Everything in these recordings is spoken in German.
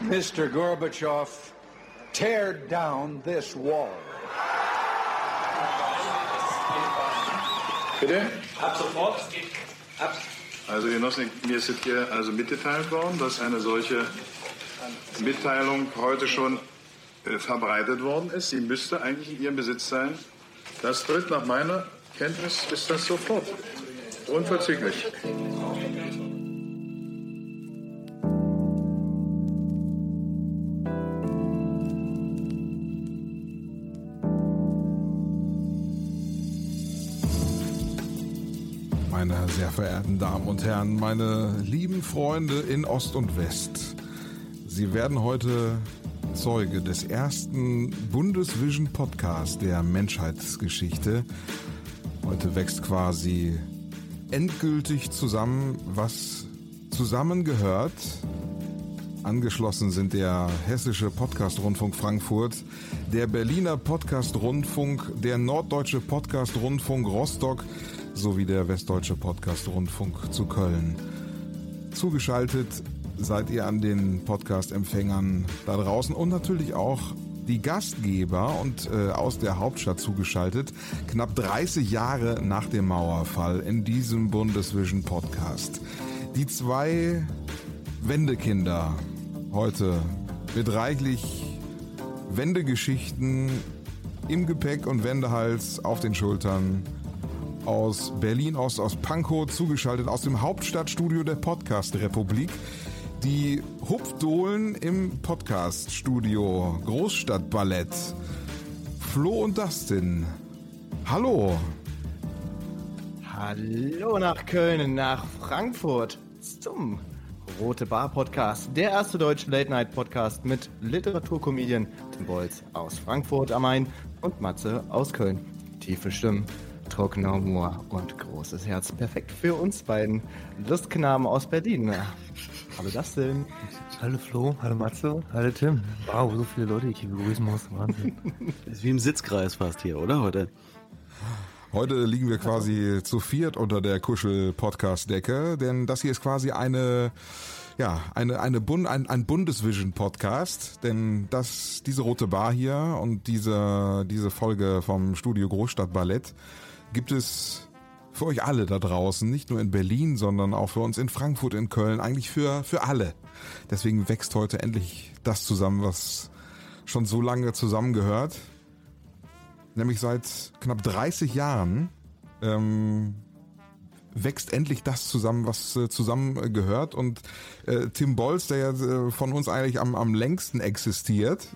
Mr. Gorbachev, tear down this wall. Bitte? Ab sofort. Ab. Also Genossen, mir ist hier also mitgeteilt worden, dass eine solche Mitteilung heute schon äh, verbreitet worden ist. Sie müsste eigentlich in Ihrem Besitz sein. Das tritt nach meiner Kenntnis ist das sofort. Unverzüglich. Verehrten Damen und Herren, meine lieben Freunde in Ost und West. Sie werden heute Zeuge des ersten Bundesvision Podcast der Menschheitsgeschichte. Heute wächst quasi endgültig zusammen, was zusammengehört. Angeschlossen sind der Hessische Podcast Rundfunk Frankfurt, der Berliner Podcast Rundfunk, der Norddeutsche Podcast Rundfunk Rostock sowie der Westdeutsche Podcast Rundfunk zu Köln. Zugeschaltet seid ihr an den Podcast-Empfängern da draußen und natürlich auch die Gastgeber und äh, aus der Hauptstadt zugeschaltet, knapp 30 Jahre nach dem Mauerfall in diesem Bundesvision Podcast. Die zwei Wendekinder heute mit reichlich Wendegeschichten im Gepäck und Wendehals auf den Schultern aus Berlin, aus, aus Pankow, zugeschaltet aus dem Hauptstadtstudio der Podcast Republik. Die Hupfdohlen im Podcast-Studio Großstadtballett. Flo und Dustin. Hallo. Hallo nach Köln, nach Frankfurt zum Rote Bar Podcast, der erste deutsche Late Night Podcast mit Literaturkomedien Tim Bolz aus Frankfurt am Main und Matze aus Köln. Tiefe Stimmen, trockener Humor und großes Herz. Perfekt für uns beiden Lustknaben aus Berlin. Hallo Dustin. Hallo Flo, hallo Matze, hallo Tim. Wow, so viele Leute, die ich hier begrüßen muss. Wahnsinn. ist wie im Sitzkreis fast hier, oder heute? Heute liegen wir quasi zu viert unter der Kuschel-Podcast-Decke, denn das hier ist quasi eine, ja, eine, eine Bund, ein, ein Bundesvision-Podcast, denn das, diese rote Bar hier und diese, diese Folge vom Studio Großstadt Ballett gibt es für euch alle da draußen, nicht nur in Berlin, sondern auch für uns in Frankfurt, in Köln, eigentlich für, für alle. Deswegen wächst heute endlich das zusammen, was schon so lange zusammengehört. Nämlich seit knapp 30 Jahren ähm, wächst endlich das zusammen, was äh, zusammengehört. Und äh, Tim Bolz, der ja äh, von uns eigentlich am, am längsten existiert,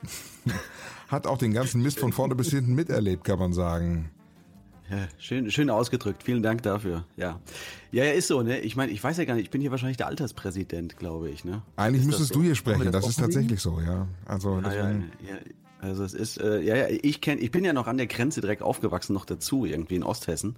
hat auch den ganzen Mist von vorne bis hinten miterlebt, kann man sagen. Ja, schön, schön ausgedrückt. Vielen Dank dafür. Ja, ja, ja ist so. Ne, ich meine, ich weiß ja gar nicht. Ich bin hier wahrscheinlich der Alterspräsident, glaube ich. Ne? Eigentlich ist müsstest so? du hier sprechen. Das, das ist tatsächlich so, ja. Also ja, ja, ja, also es ist, äh, ja, ja, ich kenn, ich bin ja noch an der Grenze direkt aufgewachsen, noch dazu, irgendwie in Osthessen.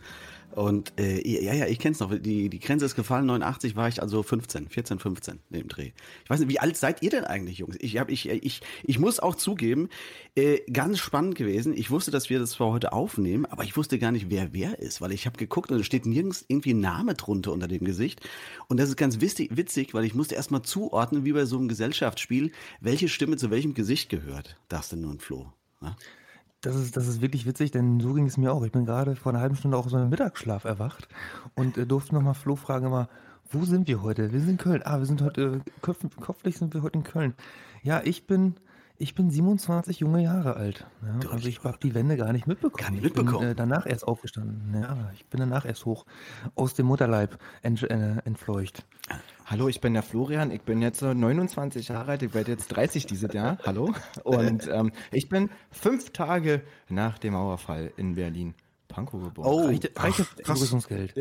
Und äh, ja, ja, ich kenn's noch. Die, die Grenze ist gefallen, 89 war ich also 15, 14, 15 in dem Dreh. Ich weiß nicht, wie alt seid ihr denn eigentlich, Jungs? Ich, hab, ich, ich, ich muss auch zugeben, äh, ganz spannend gewesen. Ich wusste, dass wir das zwar heute aufnehmen, aber ich wusste gar nicht, wer wer ist, weil ich habe geguckt und es steht nirgends irgendwie ein Name drunter unter dem Gesicht. Und das ist ganz witzig, witzig weil ich musste erstmal zuordnen, wie bei so einem Gesellschaftsspiel, welche Stimme zu welchem Gesicht gehört. Das denn nun, Flo. Ja? Das ist, das ist wirklich witzig, denn so ging es mir auch. Ich bin gerade vor einer halben Stunde auch aus meinem Mittagsschlaf erwacht und äh, durfte nochmal Flo fragen immer, wo sind wir heute? Wir sind in Köln. Ah, wir sind heute, äh, kopf, kopflich sind wir heute in Köln. Ja, ich bin, ich bin 27 junge Jahre alt. Ja, also ich habe die Wende gar nicht mitbekommen. Gar nicht mitbekommen. Ich bin äh, danach erst aufgestanden. Ja, ich bin danach erst hoch aus dem Mutterleib ent, äh, entfleucht. Hallo, ich bin der Florian. Ich bin jetzt so 29 Jahre alt. Ich werde jetzt 30 dieses Jahr. Hallo. Und ähm, ich bin fünf Tage nach dem Mauerfall in Berlin. Pankow geboren. Oh, Reicht, reicht das. Tourismusgeld?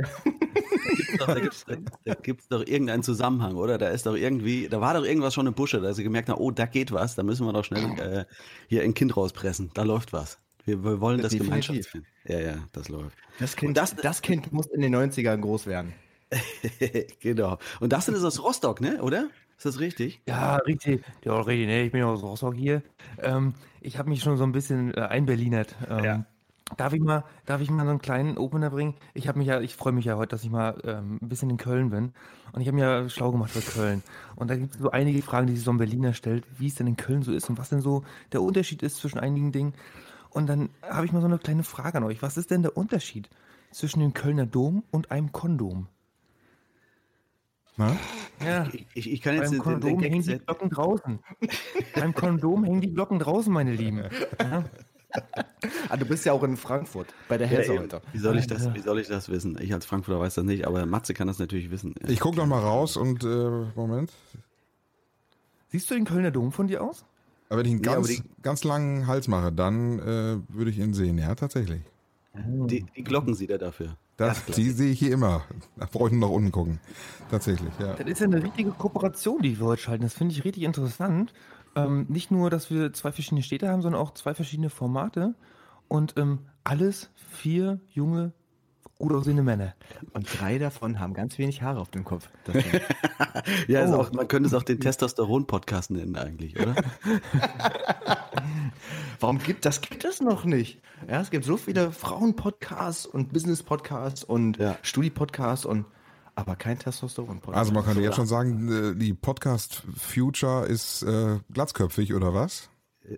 da gibt's, da gibt's doch irgendeinen Zusammenhang, oder? Da ist doch irgendwie, da war doch irgendwas schon im Busche, da sie gemerkt haben, oh, da geht was, da müssen wir doch schnell äh, hier ein Kind rauspressen, da läuft was. Wir, wir wollen das Definitiv. Gemeinschaftsfinden. Ja, ja, das läuft. Das kind, das, das kind muss in den 90ern groß werden. genau. Und das ist aus Rostock, ne? Oder? Ist das richtig? Ja, richtig. Ja, richtig. Ne, ich bin aus Rostock hier. Ähm, ich habe mich schon so ein bisschen äh, einberlinert. Ähm, Ja. Darf ich mal, darf ich mal so einen kleinen Opener bringen? Ich habe mich ja, ich freue mich ja heute, dass ich mal ähm, ein bisschen in Köln bin. Und ich habe mir ja schlau gemacht für Köln. Und da gibt es so einige Fragen, die sich so ein Berliner stellt, wie es denn in Köln so ist und was denn so der Unterschied ist zwischen einigen Dingen. Und dann habe ich mal so eine kleine Frage an euch. Was ist denn der Unterschied zwischen dem Kölner Dom und einem Kondom? Na? Ja. Ich, ich kann jetzt Beim den, den Kondom Gag hängen die. Glocken draußen. Beim Kondom hängen die Glocken draußen, meine Lieben. Ja. Ah, du bist ja auch in Frankfurt bei der Ja, Hälse eben. heute. wie, soll ich das, wie soll ich das wissen? Ich als Frankfurter weiß das nicht, aber Matze kann das natürlich wissen. Ich gucke noch mal raus und äh, Moment. Siehst du den Kölner Dom von dir aus? Aber wenn ich einen Ja, ganz, die- ganz langen Hals mache, dann äh, würde ich ihn sehen. Ja, tatsächlich. Die, die Glocken sieht er dafür. Das, die sehe ich hier immer. Da brauche ich nur nach unten gucken. Tatsächlich, ja. Das ist ja eine richtige Kooperation, die wir heute schalten. Das finde ich richtig interessant. Ähm, nicht nur, dass wir zwei verschiedene Städte haben, sondern auch zwei verschiedene Formate. Und ähm, alles vier junge, gut aussehende Männer. Und drei davon haben ganz wenig Haare auf dem Kopf. Ja, ist Oh. auch, man könnte es auch den Testosteron-Podcast nennen eigentlich, oder? Warum gibt das gibt es noch nicht? Ja, es gibt so viele Frauen-Podcasts und Business-Podcasts und Ja. Studi-Podcasts und aber kein Testosteron-Podcast. Also man könnte jetzt schon sagen, äh, die Podcast Future ist äh, glatzköpfig oder was?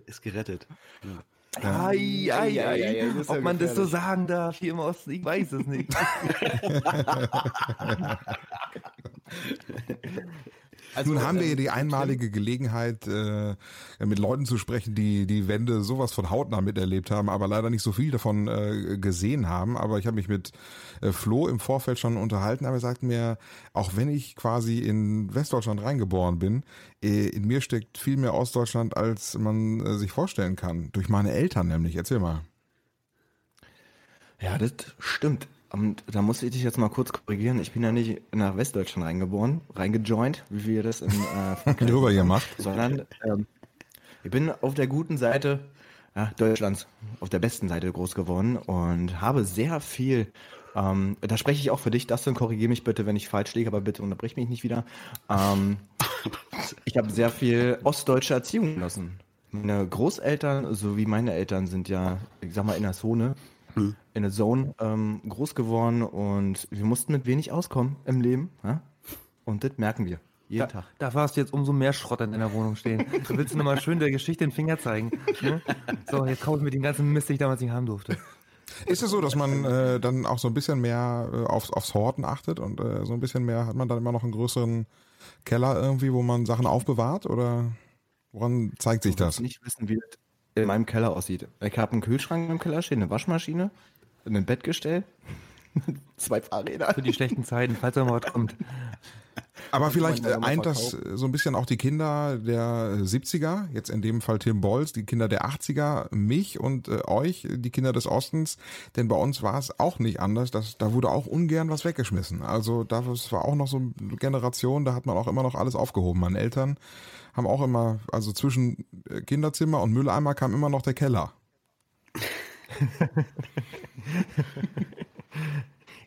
Ist gerettet. Ja. Ei, ei, Ei, ei, Ob ja man das so sagen darf hier im Osten, ich weiß es nicht. Also, Nun haben wir ähm, hier die einmalige Gelegenheit, äh, mit Leuten zu sprechen, die die Wende sowas von hautnah miterlebt haben, aber leider nicht so viel davon äh, gesehen haben. Aber ich habe mich mit äh, Flo im Vorfeld schon unterhalten, aber er sagt mir, auch wenn ich quasi in Westdeutschland reingeboren bin, äh, in mir steckt viel mehr Ostdeutschland, als man äh, sich vorstellen kann. Durch meine Eltern nämlich. Erzähl mal. Ja, das stimmt. Und da muss ich dich jetzt mal kurz korrigieren. Ich bin ja nicht nach Westdeutschland reingeboren, reingejoint, wie wir das in äh, Drüber gemacht. sondern ähm, ich bin auf der guten Seite ja, Deutschlands, auf der besten Seite groß geworden und habe sehr viel, ähm, da spreche ich auch für dich, Dustin, korrigiere mich bitte, wenn ich falsch liege, aber bitte unterbrich mich nicht wieder. Ähm, ich habe sehr viel ostdeutsche Erziehung genossen. Meine Großeltern sowie meine Eltern sind ja, ich sag mal, in der Zone, in der Zone ähm, groß geworden und wir mussten mit wenig auskommen im Leben. Ja? Und das merken wir. Jeden Da, Tag. da warst du jetzt umso mehr Schrott in deiner Wohnung stehen. Du willst nochmal schön der Geschichte den Finger zeigen. Ne? So, jetzt kaufe ich mir den ganzen Mist, den ich damals nicht haben durfte. Ist es so, dass man äh, dann auch so ein bisschen mehr äh, aufs, aufs Horten achtet und äh, so ein bisschen mehr, hat man dann immer noch einen größeren Keller irgendwie, wo man Sachen aufbewahrt oder woran zeigt sich das? nicht wissen, wie das in meinem Keller aussieht. Ich habe einen Kühlschrank im Keller stehen, eine Waschmaschine, ein Bettgestell, zwei Fahrräder. Für die schlechten Zeiten, falls da mal was kommt. Aber vielleicht äh, eint das äh, so ein bisschen auch die Kinder der äh, 70er, jetzt in dem Fall Tim Bolz, die Kinder der 80er, mich und äh, euch, die Kinder des Ostens, denn bei uns war es auch nicht anders, das, da wurde auch ungern was weggeschmissen. Also das war auch noch so eine Generation, da hat man auch immer noch alles aufgehoben. Meine Eltern haben auch immer, also zwischen äh, Kinderzimmer und Mülleimer kam immer noch der Keller.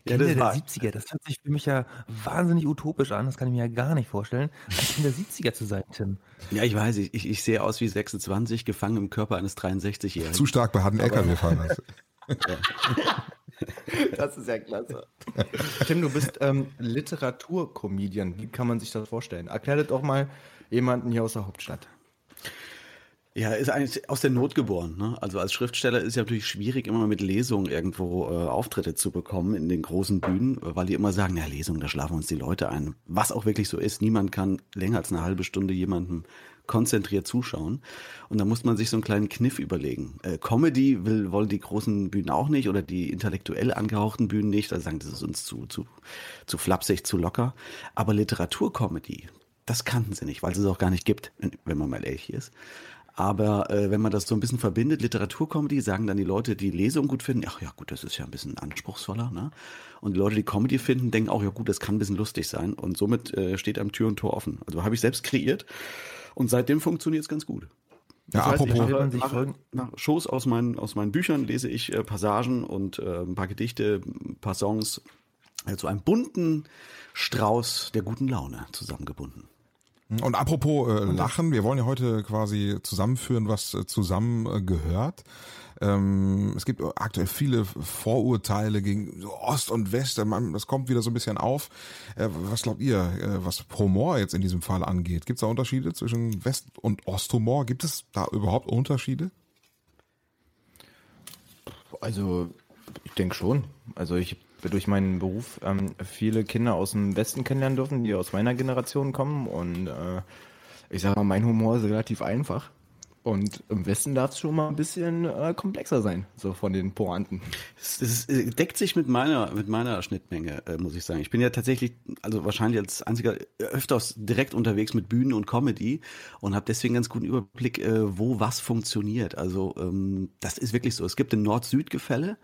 Ja, Kinder das der war- 70er, das hört sich für mich ja wahnsinnig utopisch an. Das kann ich mir ja gar nicht vorstellen. Als Kind der 70er zu sein, Tim. Ja, ich weiß, ich, ich, sehe aus wie 26, gefangen im Körper eines 63-Jährigen. Zu stark bei harten LKW-Fahrern. Das ist ja klasse. Tim, du bist ähm, Literaturcomedian. Wie kann man sich das vorstellen? Erklär das doch mal jemanden hier aus der Hauptstadt. Ja, ist eigentlich aus der Not geboren. Ne? Also als Schriftsteller ist ja natürlich schwierig, immer mit Lesungen irgendwo äh, Auftritte zu bekommen in den großen Bühnen, weil die immer sagen, ja, Lesungen, da schlafen uns die Leute ein. Was auch wirklich so ist. Niemand kann länger als eine halbe Stunde jemandem konzentriert zuschauen. Und da muss man sich so einen kleinen Kniff überlegen. Äh, Comedy will, wollen die großen Bühnen auch nicht oder die intellektuell angehauchten Bühnen nicht. Da sagen, das ist uns zu, zu, zu flapsig, zu locker. Aber Literaturcomedy, das kannten sie nicht, weil es es auch gar nicht gibt, wenn man mal ehrlich ist. Aber äh, wenn man das so ein bisschen verbindet, Literaturcomedy, sagen dann die Leute, die Lesung gut finden, ach ja gut, das ist ja ein bisschen anspruchsvoller. Ne? Und die Leute, die Comedy finden, denken auch, ja gut, das kann ein bisschen lustig sein. Und somit äh, steht einem Tür und Tor offen. Also habe ich selbst kreiert und seitdem funktioniert es ganz gut. Ja, Das heißt, ich apropos, mache, sich mache, folgen- mache Shows aus meinen, aus meinen Büchern, lese ich äh, Passagen und äh, ein paar Gedichte, ein paar Songs, äh, zu einem bunten Strauß der guten Laune zusammengebunden. Und apropos äh, Lachen, wir wollen ja heute quasi zusammenführen, was äh, zusammen äh, gehört. Ähm, es gibt aktuell viele Vorurteile gegen Ost und West. Man- Das kommt wieder so ein bisschen auf. Äh, was glaubt ihr, äh, was Humor jetzt in diesem Fall angeht? Gibt es da Unterschiede zwischen West- und Osthumor? Gibt es da überhaupt Unterschiede? Also, ich denke schon. Also, ich durch meinen Beruf ähm, viele Kinder aus dem Westen kennenlernen dürfen, die aus meiner Generation kommen. Und äh, ich sage mal, mein Humor ist relativ einfach. Und im Westen darf es schon mal ein bisschen äh, komplexer sein, so von den Pointen. Es, es äh, deckt sich mit meiner, mit meiner Schnittmenge, äh, muss ich sagen. Ich bin ja tatsächlich, also wahrscheinlich als einziger äh, öfters direkt unterwegs mit Bühnen und Comedy und habe deswegen ganz guten Überblick, äh, wo was funktioniert. Also ähm, das ist wirklich so. Es gibt ein Nord-Süd-Gefälle.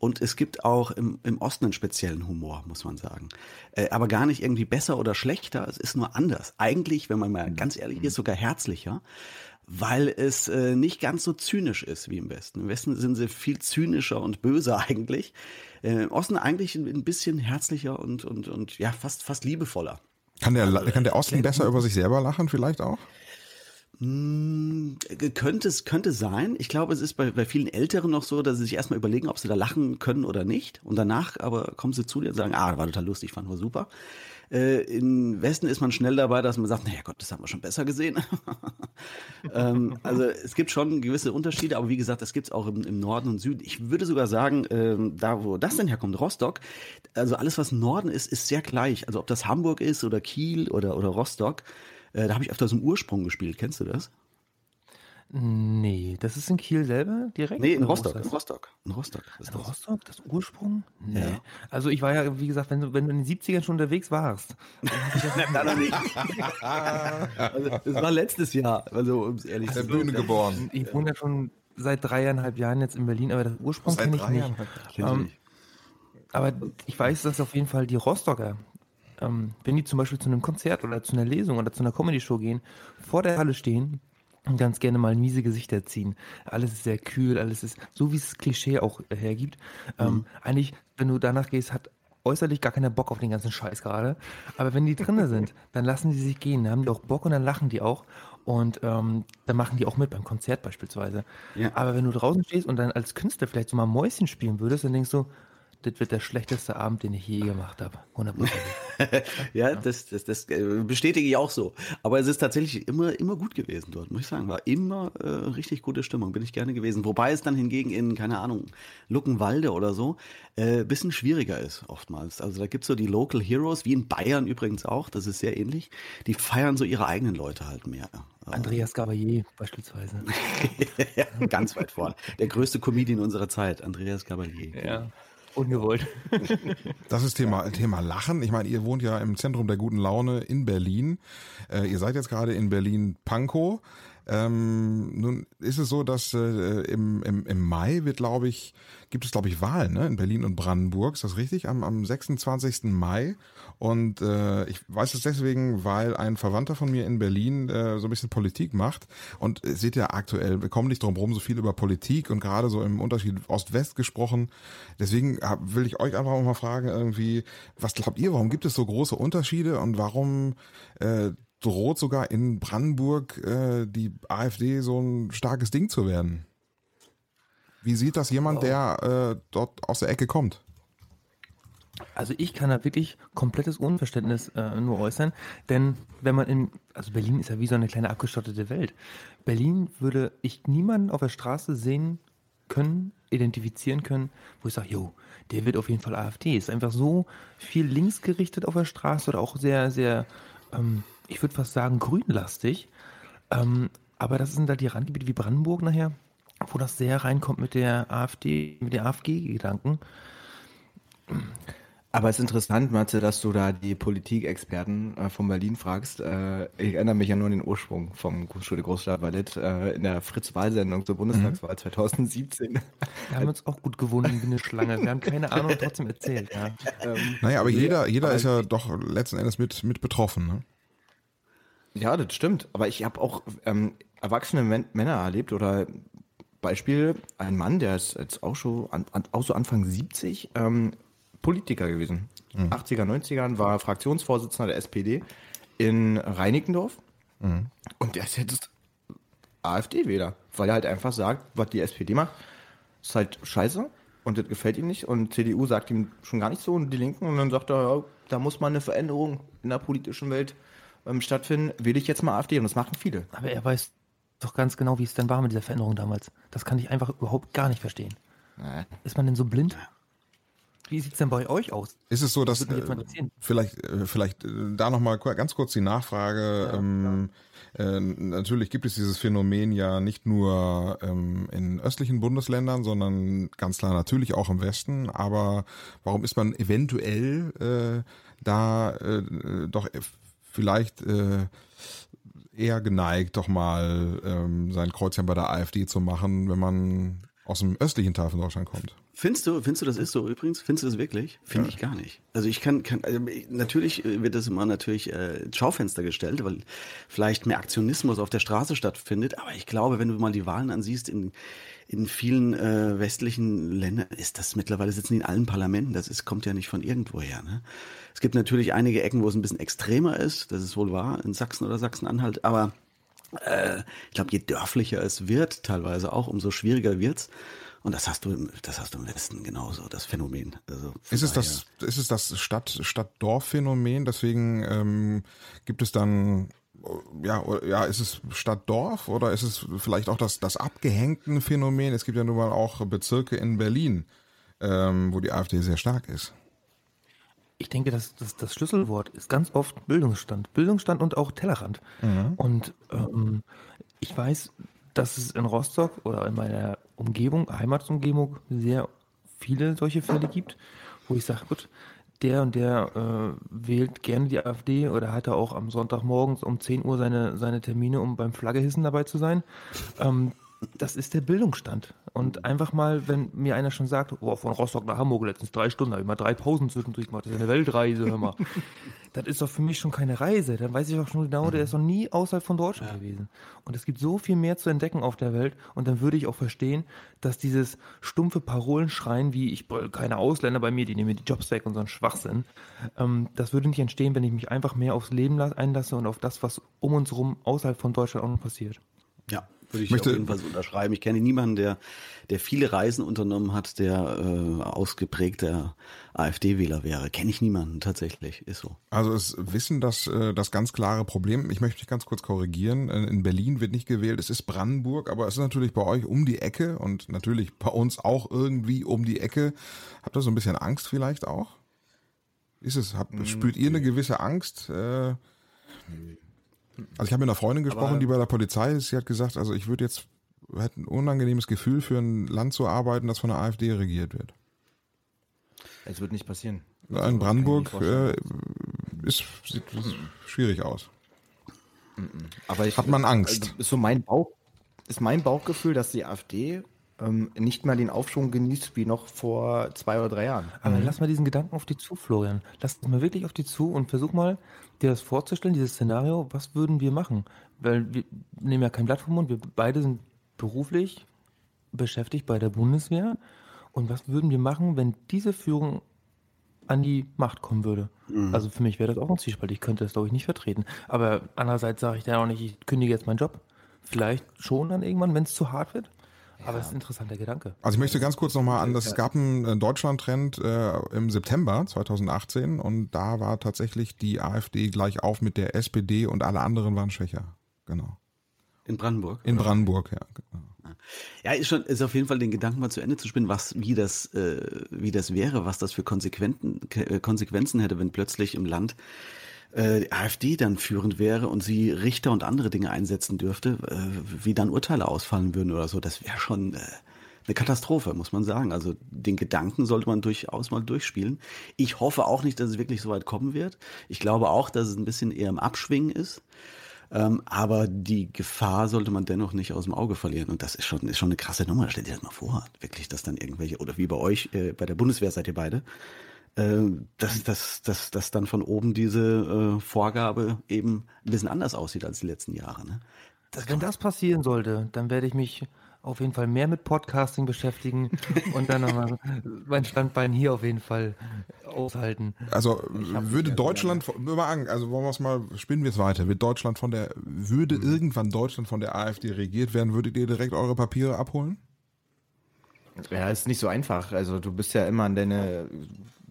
Und es gibt auch im, im Osten einen speziellen Humor, muss man sagen. Äh, aber gar nicht irgendwie besser oder schlechter, es ist nur anders. Eigentlich, wenn man mal ganz ehrlich ist, sogar herzlicher, weil es äh, nicht ganz so zynisch ist wie im Westen. Im Westen sind sie viel zynischer und böser eigentlich. Äh, Im Osten eigentlich ein, ein bisschen herzlicher und, und, und ja, fast, fast liebevoller. Kann der, kann der Osten besser über sich selber lachen vielleicht auch? Hm, könnte es könnte sein. Ich glaube, es ist bei, bei vielen Älteren noch so, dass sie sich erstmal überlegen, ob sie da lachen können oder nicht. Und danach aber kommen sie zu dir und sagen, ah, war total lustig, fand wir super. Äh, Im Westen ist man schnell dabei, dass man sagt, naja Gott, das haben wir schon besser gesehen. ähm, also es gibt schon gewisse Unterschiede, aber wie gesagt, das gibt es auch im, im Norden und Süden. Ich würde sogar sagen, ähm, da wo das denn herkommt, Rostock, also alles, was Norden ist, ist sehr gleich. Also ob das Hamburg ist oder Kiel oder, oder Rostock, äh, da habe ich öfter so einen Ursprung gespielt. Kennst du das? Nee, das ist in Kiel selber direkt? Nee, in Rostock. In? Rostock. In Rostock. ist In das. Rostock, das Ursprung? Nee. Ja. Also ich war ja, wie gesagt, wenn du, wenn du in den 70ern schon unterwegs warst. Nein, noch nicht. also, das war letztes Jahr, also um es ehrlich Der zu Bühne sagen. geboren. Ich wohne ja schon seit dreieinhalb Jahren jetzt in Berlin, aber das Ursprung kenne ich nicht. Ähm, nicht? Aber ich weiß, dass auf jeden Fall die Rostocker, ähm, wenn die zum Beispiel zu einem Konzert oder zu einer Lesung oder zu einer Comedy-Show gehen, vor der Halle stehen und ganz gerne mal miese Gesichter ziehen. Alles ist sehr kühl, alles ist so, wie es das Klischee auch äh, hergibt. Ähm, eigentlich, wenn du danach gehst, hat äußerlich gar keiner Bock auf den ganzen Scheiß gerade. Aber wenn die drinnen sind, dann lassen die sich gehen, dann haben die auch Bock und dann lachen die auch. Und ähm, dann machen die auch mit beim Konzert beispielsweise. Ja. Aber wenn du draußen stehst und dann als Künstler vielleicht so mal Mäuschen spielen würdest, dann denkst du, das wird der schlechteste Abend, den ich je gemacht habe. 100%. Ja, das, das, das äh, bestätige ich auch so. Aber es ist tatsächlich immer, immer gut gewesen dort, muss ich sagen. War immer äh, richtig gute Stimmung, bin ich gerne gewesen. Wobei es dann hingegen in, keine Ahnung, Luckenwalde oder so, äh, bisschen schwieriger ist oftmals. Also da gibt's so die Local Heroes, wie in Bayern übrigens auch, das ist sehr ähnlich. Die feiern so ihre eigenen Leute halt mehr. Andreas Gabalier beispielsweise. ja, ganz weit vorne. Der größte Comedian unserer Zeit, Andreas Gabalier. Ja. Ungewollt. Das ist Thema, Thema Lachen. Ich meine, ihr wohnt ja im Zentrum der guten Laune in Berlin. Äh, ihr seid jetzt gerade in Berlin-Pankow. Ähm, nun ist es so, dass äh, im, im, im Mai wird, glaube ich, gibt es, glaube ich, Wahlen ne? in Berlin und Brandenburg. Ist das richtig? Am, am 26. Mai. Und äh, ich weiß es deswegen, weil ein Verwandter von mir in Berlin äh, so ein bisschen Politik macht. Und äh, seht ihr aktuell, wir kommen nicht drum rum, so viel über Politik und gerade so im Unterschied Ost-West gesprochen. Deswegen hab, will ich euch einfach mal fragen, irgendwie, was glaubt ihr, warum gibt es so große Unterschiede und warum äh, droht sogar in Brandenburg äh, die AfD so ein starkes Ding zu werden? Wie sieht das jemand, der äh, dort aus der Ecke kommt? Also ich kann da wirklich komplettes Unverständnis äh, nur äußern, denn wenn man in, also Berlin ist ja wie so eine kleine abgeschottete Welt. Berlin würde ich niemanden auf der Straße sehen können, identifizieren können, wo ich sage, jo, der wird auf jeden Fall AfD. Ist einfach so viel links gerichtet auf der Straße oder auch sehr, sehr, ähm, ich würde fast sagen, grünlastig. Ähm, aber das sind da die Randgebiete wie Brandenburg nachher, wo das sehr reinkommt mit der AfD, mit den AfG-Gedanken. Aber es ist interessant, Matze, dass du da die Politikexperten äh, von Berlin fragst. Äh, ich erinnere mich ja nur an den Ursprung vom Schule Großstadt Ballett äh, in der Fritz-Wahl-Sendung zur Bundestagswahl 2017. Wir haben uns auch gut gewunden wie eine Schlange. Wir haben keine Ahnung, trotzdem erzählt. Ja. ähm, Naja, aber jeder, jeder aber ist ja doch letzten Endes mit, mit betroffen. Ne? Ja, das stimmt. Aber ich habe auch ähm, erwachsene Män Männer erlebt oder Beispiel ein Mann, der ist jetzt auch schon an, auch so Anfang 70, ähm, Politiker gewesen. 80er, 90ern war Fraktionsvorsitzender der SPD in Reinickendorf. Und der ist jetzt AfD-Wähler, weil er halt einfach sagt, was die SPD macht, ist halt scheiße und das gefällt ihm nicht und CDU sagt ihm schon gar nicht so und die Linken und dann sagt er, ja, da muss mal eine Veränderung in der politischen Welt ähm, stattfinden, wähle ich jetzt mal AfD und das machen viele. Aber er weiß doch ganz genau, wie es denn war mit dieser Veränderung damals. Das kann ich einfach überhaupt gar nicht verstehen. Ja. Ist man denn so blind? Wie sieht's denn bei euch aus? Ist es so, dass äh, vielleicht, äh, vielleicht äh, da nochmal ganz kurz die Nachfrage. ähm, Äh, natürlich gibt es dieses Phänomen ja nicht nur ähm, in östlichen Bundesländern, sondern ganz klar natürlich auch im Westen. Aber warum ist man eventuell äh, da äh, doch vielleicht äh, eher geneigt, doch mal ähm, sein Kreuzchen bei der AfD zu machen, wenn man aus dem östlichen Teil von Deutschland kommt? Findest du, findest du, das ist so übrigens? Findest du das wirklich? Finde ich gar nicht. Also ich kann, kann also natürlich wird das immer natürlich äh, ins Schaufenster gestellt, weil vielleicht mehr Aktionismus auf der Straße stattfindet. Aber ich glaube, wenn du mal die Wahlen ansiehst in in vielen äh, westlichen Ländern ist das mittlerweile sitzen die in allen Parlamenten. Das ist kommt ja nicht von irgendwoher. Ne? Es gibt natürlich einige Ecken, wo es ein bisschen extremer ist. Das ist wohl wahr in Sachsen oder Sachsen-Anhalt. Aber äh, ich glaube, je dörflicher es wird, teilweise auch, umso schwieriger wird's. Und das hast du, im, das hast du im Westen genauso, das Phänomen. Also Ist es das, ist es das Stadt, Stadt-Dorf-Phänomen? Deswegen ähm, gibt es dann, ja, ja, ist es Stadt-Dorf oder ist es vielleicht auch das, das abgehängten Phänomen? Es gibt ja nun mal auch Bezirke in Berlin, ähm, wo die AfD sehr stark ist. Ich denke, dass das, das Schlüsselwort ist ganz oft Bildungsstand. Bildungsstand und auch Tellerrand. Und ähm, ich weiß, dass es in Rostock oder in meiner Umgebung, Heimatsumgebung, sehr viele solche Fälle gibt, wo ich sage, gut, der und der äh, wählt gerne die AfD oder hat er auch am Sonntagmorgens um 10 Uhr seine, seine Termine, um beim Flaggehissen dabei zu sein. Ähm, das ist der Bildungsstand. Und einfach mal, wenn mir einer schon sagt, oh, von Rostock nach Hamburg letztens drei Stunden, habe ich mal drei Pausen zwischendurch gemacht, das ist ja eine Weltreise, hör mal. das ist doch für mich schon keine Reise. Dann weiß ich auch schon genau, der ist noch nie außerhalb von Deutschland gewesen. Und es gibt so viel mehr zu entdecken auf der Welt. Und dann würde ich auch verstehen, dass dieses stumpfe Parolenschreien wie ich keine Ausländer bei mir, die nehmen mir die Jobs weg und so ein Schwachsinn, ähm, das würde nicht entstehen, wenn ich mich einfach mehr aufs Leben la- einlasse und auf das, was um uns herum außerhalb von Deutschland auch noch passiert. Ja, würde ich Möchte- auf jeden Fall so unterschreiben. Ich kenne niemanden, der, der viele Reisen unternommen hat, der äh, ausgeprägter AfD-Wähler wäre. Kenne ich niemanden tatsächlich. Ist so. Also es wissen das, äh, das ganz klare Problem. Ich möchte mich ganz kurz korrigieren. Äh, In Berlin wird nicht gewählt. Es ist Brandenburg, aber es ist natürlich bei euch um die Ecke und natürlich bei uns auch irgendwie um die Ecke. Habt ihr so ein bisschen Angst vielleicht auch? Ist es? Habt, spürt ihr eine gewisse Angst? Äh, also ich habe mit einer Freundin gesprochen, die bei der Polizei ist. Sie hat gesagt, also ich würde jetzt hätte ein unangenehmes Gefühl für ein Land zu arbeiten, das von der AfD regiert wird. Es wird nicht passieren. In Brandenburg ich mir äh, ist, sieht schwierig aus. Aber ich, Hat man Angst? Also, ist so mein Bauch, ist mein Bauchgefühl, dass die AfD ähm, nicht mehr den Aufschwung genießt wie noch vor zwei oder drei Jahren. Aber lass mal diesen Gedanken auf dich zu, Florian. Lass es mal wirklich auf dich zu und versuch mal, dir das vorzustellen, dieses Szenario, was würden wir machen? Weil wir nehmen ja kein Blatt vom Mund, wir beide sind beruflich beschäftigt bei der Bundeswehr. Und was würden wir machen, wenn diese Führung an die Macht kommen würde? Also für mich wäre das auch ein Zwiespalt. Ich könnte das, glaube ich, nicht vertreten. Aber andererseits sage ich dann auch nicht, ich kündige jetzt meinen Job. Vielleicht schon dann irgendwann, wenn es zu hart wird. Aber es ist ein interessanter Gedanke. Also ich möchte ganz kurz nochmal an, das, es gab einen äh, Deutschland-Trend äh, im September 2018 und da war tatsächlich die AfD gleich auf mit der SPD und alle anderen waren schwächer. Genau. In Brandenburg. In Brandenburg, ja. Genau. Ja, ist schon, ist auf jeden Fall den Gedanken mal zu Ende zu spinnen, was, wie das, äh, wie das wäre, was das für Konsequenten, Ke- äh, Konsequenzen hätte, wenn plötzlich im Land äh, AfD dann führend wäre und sie Richter und andere Dinge einsetzen dürfte, äh, wie dann Urteile ausfallen würden oder so. Das wäre schon äh, eine Katastrophe, muss man sagen. Also den Gedanken sollte man durchaus mal durchspielen. Ich hoffe auch nicht, dass es wirklich so weit kommen wird. Ich glaube auch, dass es ein bisschen eher im Abschwingen ist. Ähm, aber die Gefahr sollte man dennoch nicht aus dem Auge verlieren. Und das ist schon, ist schon eine krasse Nummer. Stell dir das mal vor. Wirklich, dass dann irgendwelche, oder wie bei euch, äh, bei der Bundeswehr seid ihr beide, äh, dass, dass, dass, dass dann von oben diese äh, Vorgabe eben ein bisschen anders aussieht als die letzten Jahre. Ne? Das Wenn das passieren sollte, dann werde ich mich auf jeden Fall mehr mit Podcasting beschäftigen und dann nochmal mein Standbein hier auf jeden Fall aushalten. Also würde Deutschland, mal an, also wollen wir es mal, spinnen wir es weiter. Wird Deutschland von der, würde irgendwann Deutschland von der AfD regiert werden, würdet ihr direkt eure Papiere abholen? Ja, ist nicht so einfach. Also du bist ja immer an deine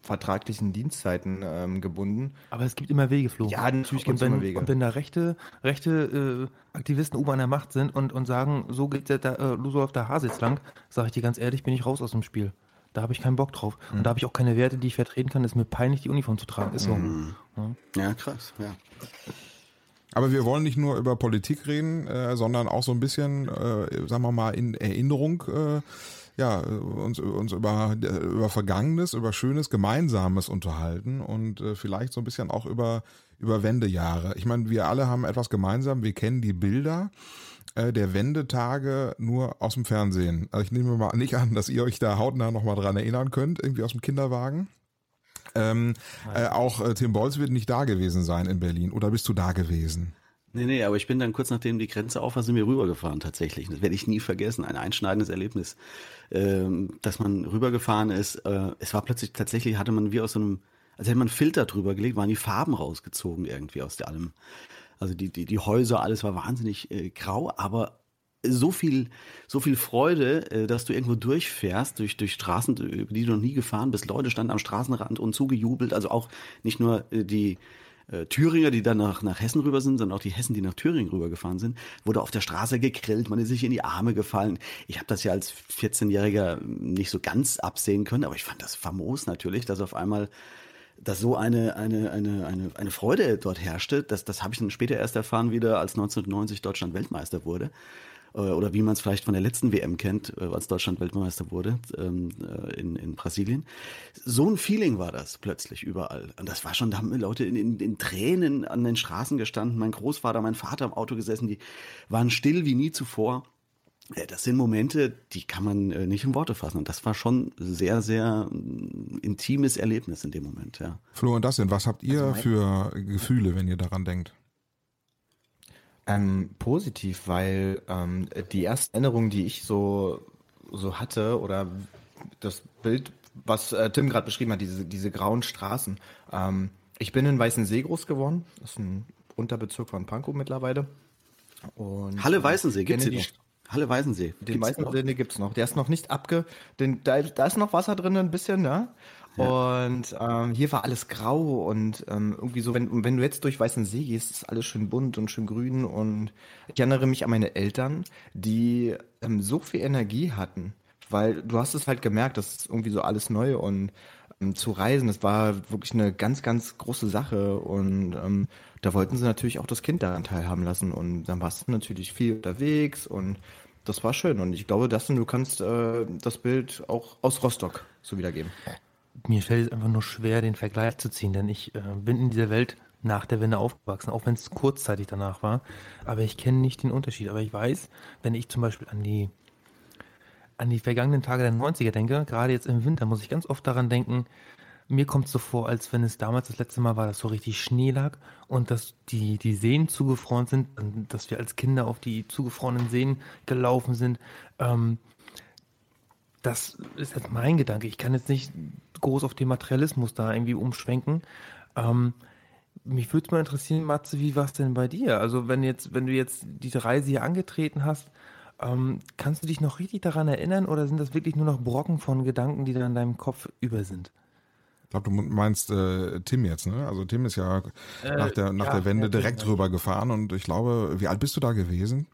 vertraglichen Dienstzeiten ähm, gebunden. Aber es gibt immer Wege, Flo. Ja, natürlich gibt's wenn, immer Wege. Und wenn da rechte, rechte äh, Aktivisten oben an der Macht sind und, und sagen, so geht der, äh, so läuft der Hase jetzt lang, sage ich dir ganz ehrlich, bin ich raus aus dem Spiel. Da habe ich keinen Bock drauf. Und da habe ich auch keine Werte, die ich vertreten kann. Ist mir peinlich, die Uniform zu tragen. Ist so. Ja, krass, ja. Aber wir wollen nicht nur über Politik reden, äh, sondern auch so ein bisschen, äh, sagen wir mal, in Erinnerung, äh, ja, uns, uns über, über Vergangenes, über Schönes, Gemeinsames unterhalten und äh, vielleicht so ein bisschen auch über, über Wendejahre. Ich meine, wir alle haben etwas gemeinsam, wir kennen die Bilder äh, der Wendetage nur aus dem Fernsehen. Also ich nehme mal nicht an, dass ihr euch da hautnah nochmal dran erinnern könnt, irgendwie aus dem Kinderwagen. Ähm, äh, auch äh, Tim Bolz wird nicht da gewesen sein in Berlin. Oder bist du da gewesen? Nee, nee, aber ich bin dann kurz nachdem die Grenze auf war, sind wir rübergefahren tatsächlich. Das werde ich nie vergessen. Ein einschneidendes Erlebnis, ähm, dass man rübergefahren ist. Äh, es war plötzlich, tatsächlich hatte man wie aus so einem, als hätte man einen Filter drüber gelegt, waren die Farben rausgezogen irgendwie aus allem. Also die, die, die Häuser, alles war wahnsinnig äh, grau, aber so viel, so viel Freude, äh, dass du irgendwo durchfährst, durch, durch Straßen, die du noch nie gefahren bist. Leute standen am Straßenrand und zugejubelt. Also auch nicht nur äh, die äh, Thüringer, die dann nach, nach Hessen rüber sind, sondern auch die Hessen, die nach Thüringen rübergefahren sind, wurde auf der Straße gegrillt, man ist sich in die Arme gefallen. Ich habe das ja als 14-Jähriger nicht so ganz absehen können, aber ich fand das famos natürlich, dass auf einmal dass so eine, eine, eine, eine, eine Freude dort herrschte, das, das habe ich dann später erst erfahren, wieder als 1990 Deutschland Weltmeister wurde. Äh, Oder wie man es vielleicht von der letzten WM kennt, äh, als Deutschland Weltmeister wurde ähm, äh, in, in Brasilien. So ein Feeling war das plötzlich überall. Und das war schon, da haben Leute in, in, in Tränen an den Straßen gestanden. Mein Großvater, mein Vater im Auto gesessen, die waren still wie nie zuvor. Das sind Momente, die kann man nicht in Worte fassen. Und das war schon sehr, sehr mm, intimes Erlebnis in dem Moment, ja. Flo und Dustin, was habt ihr Also für Gefühle, wenn ihr daran denkt? Ähm, positiv, weil ähm, die ersten Erinnerungen, die ich so, so hatte, oder das Bild, was äh, Tim gerade beschrieben hat, diese, diese grauen Straßen. Ähm, ich bin in Weißensee groß geworden. Das ist ein Unterbezirk von Pankow mittlerweile. Und, Halle ähm, Weißensee, kenne hier die noch? Halle Weißensee. Den Gibt's noch? weißen den gibt's noch. Der ist noch nicht abge. Den, da, da ist noch Wasser drin, ein bisschen, Und ähm, hier war alles grau und ähm, irgendwie so, wenn, wenn du jetzt durch Weißen See gehst, ist alles schön bunt und schön grün. Und ich erinnere mich an meine Eltern, die ähm, so viel Energie hatten, weil du hast es halt gemerkt, das ist irgendwie so alles neu und ähm, zu reisen, das war wirklich eine ganz, ganz große Sache und ähm, da wollten sie natürlich auch das Kind daran teilhaben lassen und dann warst du natürlich viel unterwegs und das war schön und ich glaube, Dustin, du kannst äh, das Bild auch aus Rostock so wiedergeben. Mir fällt es einfach nur schwer, den Vergleich zu ziehen, denn ich äh, bin in dieser Welt nach der Wende aufgewachsen, auch wenn es kurzzeitig danach war. Aber ich kenne nicht den Unterschied. Aber ich weiß, wenn ich zum Beispiel an die, an die vergangenen Tage der 90er denke, gerade jetzt im Winter, muss ich ganz oft daran denken, mir kommt es so vor, als wenn es damals das letzte Mal war, dass so richtig Schnee lag und dass die, die Seen zugefroren sind, dass wir als Kinder auf die zugefrorenen Seen gelaufen sind. Ähm, das ist jetzt mein Gedanke. Ich kann jetzt nicht groß auf den Materialismus da irgendwie umschwenken. Ähm, mich würde es mal interessieren, Matze, wie war es denn bei dir? Also wenn jetzt, wenn du jetzt diese Reise hier angetreten hast, ähm, kannst du dich noch richtig daran erinnern oder sind das wirklich nur noch Brocken von Gedanken, die da in deinem Kopf über sind? Ich glaube, du meinst äh, Tim jetzt, ne? Also Tim ist ja nach der, nach ja, der Wende ja, direkt ja. rüber gefahren und ich glaube, wie alt bist du da gewesen?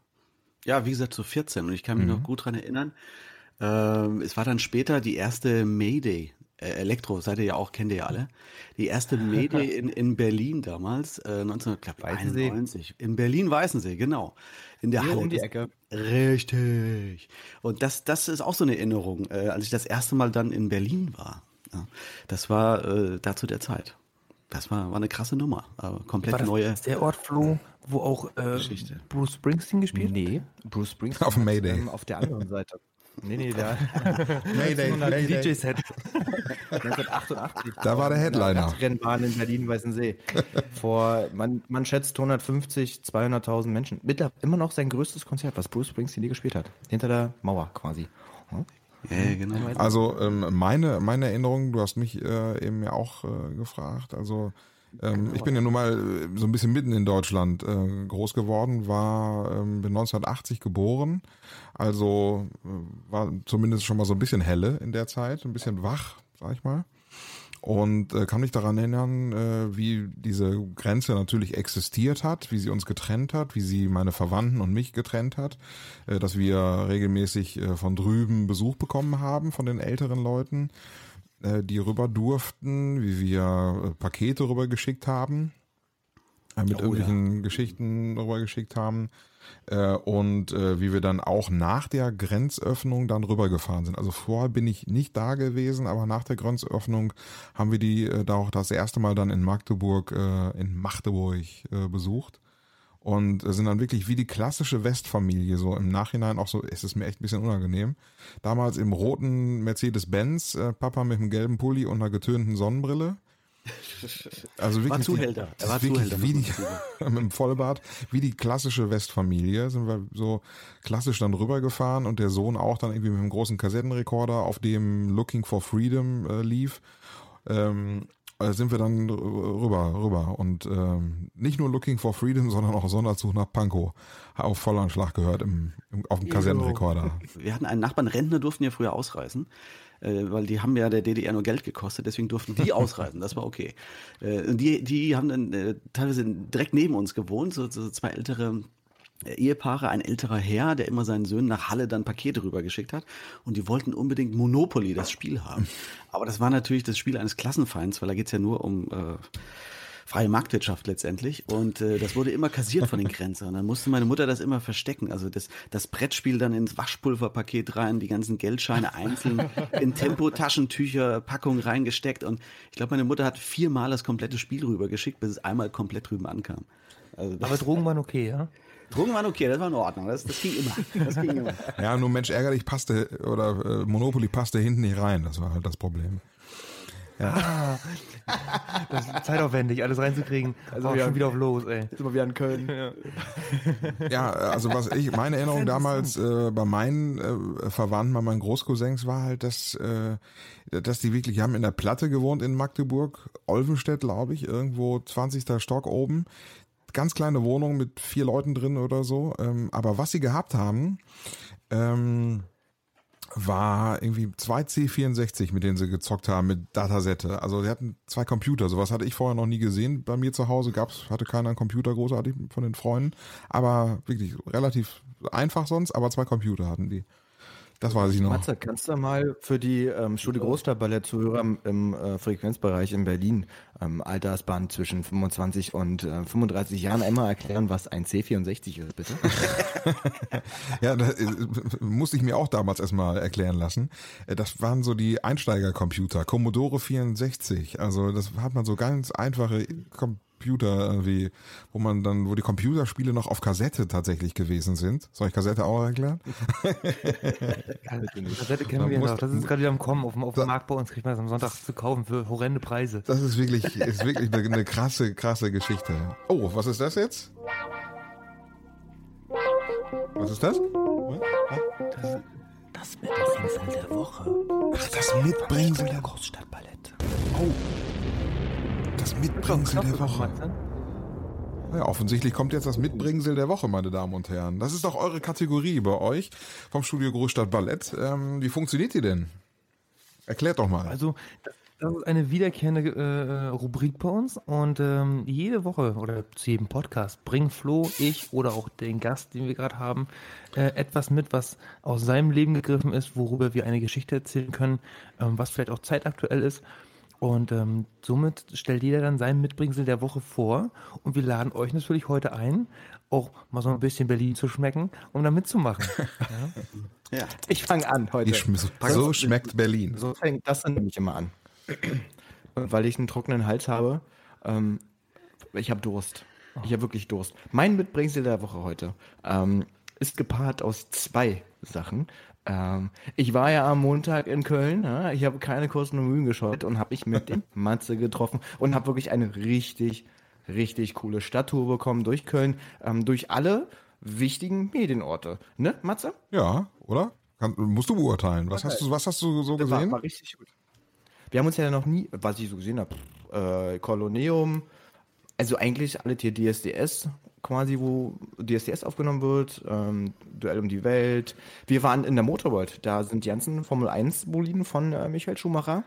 Ja, wie gesagt, so 14 und ich kann mich noch gut dran erinnern. Ähm, es war dann später die erste Mayday. Äh, Elektro, seid ihr ja auch, kennt ihr ja alle. Die erste Mayday in, in Berlin damals, äh, 1991. In Berlin-Weißensee, genau. In der Hier Halle. um die Ecke. Richtig. Und das, das ist auch so eine Erinnerung, äh, als ich das erste Mal dann in Berlin war. Ja, das war äh, da zu der Zeit. Das war, war eine krasse Nummer. Aber komplett War das neue. der Ort, Flo, wo auch äh. Bruce Springsteen gespielt hat? Nee, Bruce Springsteen. Auf dem hat, Mayday. ähm, auf der anderen Seite. Nee, nee, der Mayday, DJ-Set. 1988. Da war der Headliner. Rennbahn in Berlin-Weißensee. Vor, man, man schätzt 150, 200.000 Menschen. Mittler, immer noch sein größtes Konzert, was Bruce Springsteen je gespielt hat. Hinter der Mauer quasi. Hm? Ja, ja, genau. Also ähm, meine, meine Erinnerung, du hast mich äh, eben ja auch äh, gefragt, also Ähm, ich bin ja nun mal äh, so ein bisschen mitten in Deutschland äh, groß geworden, war ähm, bin 1980 geboren, also äh, war zumindest schon mal so ein bisschen helle in der Zeit, ein bisschen wach, sag ich mal. Und äh, kann mich daran erinnern, äh, wie diese Grenze natürlich existiert hat, wie sie uns getrennt hat, wie sie meine Verwandten und mich getrennt hat, äh, dass wir regelmäßig äh, von drüben Besuch bekommen haben von den älteren Leuten, äh, die rüber durften, wie wir äh, Pakete rübergeschickt haben, äh, mit Oh, irgendwelchen Geschichten rübergeschickt haben äh, und wie wir dann auch nach der Grenzöffnung dann rübergefahren sind. Also vorher bin ich nicht da gewesen, aber nach der Grenzöffnung haben wir die da auch das erste Mal dann in Magdeburg, in Magdeburg besucht und äh, sind dann wirklich wie die klassische Westfamilie so im Nachhinein auch so, ist es mir echt ein bisschen unangenehm. Damals im roten Mercedes-Benz, äh, Papa mit einem gelben Pulli und einer getönten Sonnenbrille. Also wirklich War Zuhälter. Er war wirklich Zuhälter, wie die, mit dem Vollbart, wie die klassische Westfamilie sind wir so klassisch dann rübergefahren und der Sohn auch dann irgendwie mit einem großen Kassettenrekorder, auf dem Looking for Freedom äh, lief. Ähm, äh, sind wir dann rüber, rüber und ähm, nicht nur Looking for Freedom, sondern auch Sonderzug nach Pankow auf Vollanschlag gehört im, im, auf dem Kassettenrekorder. Wir hatten einen Nachbarn, Rentner durften ja früher ausreisen, äh, weil die haben ja der DDR nur Geld gekostet, deswegen durften die ausreisen, das war okay. Äh, und die, die haben dann äh, teilweise direkt neben uns gewohnt, so, so zwei ältere äh, Ehepaare, ein älterer Herr, der immer seinen Söhnen nach Halle dann Pakete rübergeschickt hat und die wollten unbedingt Monopoly, das Spiel haben. Aber das war natürlich das Spiel eines Klassenfeinds, weil da geht's ja nur um... Äh, freie Marktwirtschaft letztendlich. Und äh, das wurde immer kassiert von den Grenzen. Und dann musste meine Mutter das immer verstecken. Also das, das Brettspiel dann ins Waschpulverpaket rein, die ganzen Geldscheine einzeln in Tempotaschentücher, Packung reingesteckt. Und ich glaube, meine Mutter hat viermal das komplette Spiel rübergeschickt, bis es einmal komplett drüben ankam. Also Aber Drogen waren okay, ja? Drogen waren okay, das war in Ordnung. Das, das ging immer. Das ging immer. Ja, nur Mensch ärgerlich passte oder äh, Monopoly passte hinten nicht rein. Das war halt das Problem. Das ist zeitaufwendig, alles reinzukriegen. Also ja. schon wieder auf los, ey. Sind wir wieder in Köln. Ja, also was ich, meine Erinnerung damals äh, bei meinen äh, Verwandten, bei meinen Großcousins war halt, dass, äh, dass die wirklich, die haben in der Platte gewohnt in Magdeburg, Olvenstedt, glaube ich, irgendwo 20. Stock oben. Ganz kleine Wohnung mit vier Leuten drin oder so. Ähm, aber was sie gehabt haben, ähm, war irgendwie zwei C64, mit denen sie gezockt haben, mit Datasette. Also sie hatten zwei Computer, sowas hatte ich vorher noch nie gesehen. Bei mir zu Hause gab's, hatte keiner einen Computer großartig von den Freunden. Aber wirklich relativ einfach sonst, aber zwei Computer hatten die. Das weiß ich noch. Matze, kannst du mal für die ähm, Studio Großstadtballett-Zuhörer im, äh, Frequenzbereich in Berlin, ähm, Altersband zwischen 25 und äh, 35 Jahren, einmal erklären, was ein C64 ist, bitte? Ja, das äh, musste ich mir auch damals erstmal erklären lassen. Äh, Das waren so die Einsteigercomputer, Commodore 64. Also das hat man so ganz einfache Computer irgendwie, wo man dann, wo die Computerspiele noch auf Kassette tatsächlich gewesen sind. Soll ich Kassette auch erklären? Kassette kennen wir noch. Das ist gerade wieder am Kommen. Auf dem, auf dem Markt bei uns kriegt man das am Sonntag zu kaufen für horrende Preise. Das ist wirklich, ist wirklich eine, eine krasse, krasse Geschichte. Oh, was ist das jetzt? Was ist das? Das Mitbringsel der Woche. Ach, das Mitbringsel der, Großstadtballett. Das Mitbringsel der Woche. Ja, offensichtlich kommt jetzt das Mitbringsel der Woche, meine Damen und Herren. Das ist doch eure Kategorie bei euch vom Studio Großstadt Ballett. Ähm, wie funktioniert die denn? Erklärt doch mal. Also, das ist eine wiederkehrende äh, Rubrik bei uns und ähm, jede Woche oder zu jedem Podcast bringen Flo, ich oder auch den Gast, den wir gerade haben, äh, etwas mit, was aus seinem Leben gegriffen ist, worüber wir eine Geschichte erzählen können, ähm, was vielleicht auch zeitaktuell ist. Und ähm, somit stellt jeder dann sein Mitbringsel der Woche vor und wir laden euch natürlich heute ein, auch mal so ein bisschen Berlin zu schmecken, um da mitzumachen. Ja. Ich fange an heute. Schm- so schmeckt Berlin. So fängt das dann nämlich immer an. Und weil ich einen trockenen Hals habe, ähm, ich habe Durst. Ich habe wirklich Durst. Mein Mitbringsel der Woche heute ähm, ist gepaart aus zwei Sachen. Ähm, ich war ja am Montag in Köln. Ja, ich habe keine Kosten und Mühen gescheut und habe mich mit dem Matze getroffen und habe wirklich eine richtig, richtig coole Stadttour bekommen durch Köln, ähm, durch alle wichtigen Medienorte. Ne, Matze? Ja, oder? Kann, musst du beurteilen. Was hast du, was hast du so War, gesehen? war richtig gut. Wir haben uns ja noch nie, was ich so gesehen habe, äh, Koloneum, also eigentlich alle hier DSDS, quasi, wo DSDS aufgenommen wird, ähm, Duell um die Welt. Wir waren in der Motorworld, da sind die ganzen Formel 1 Boliden von äh, Michael Schumacher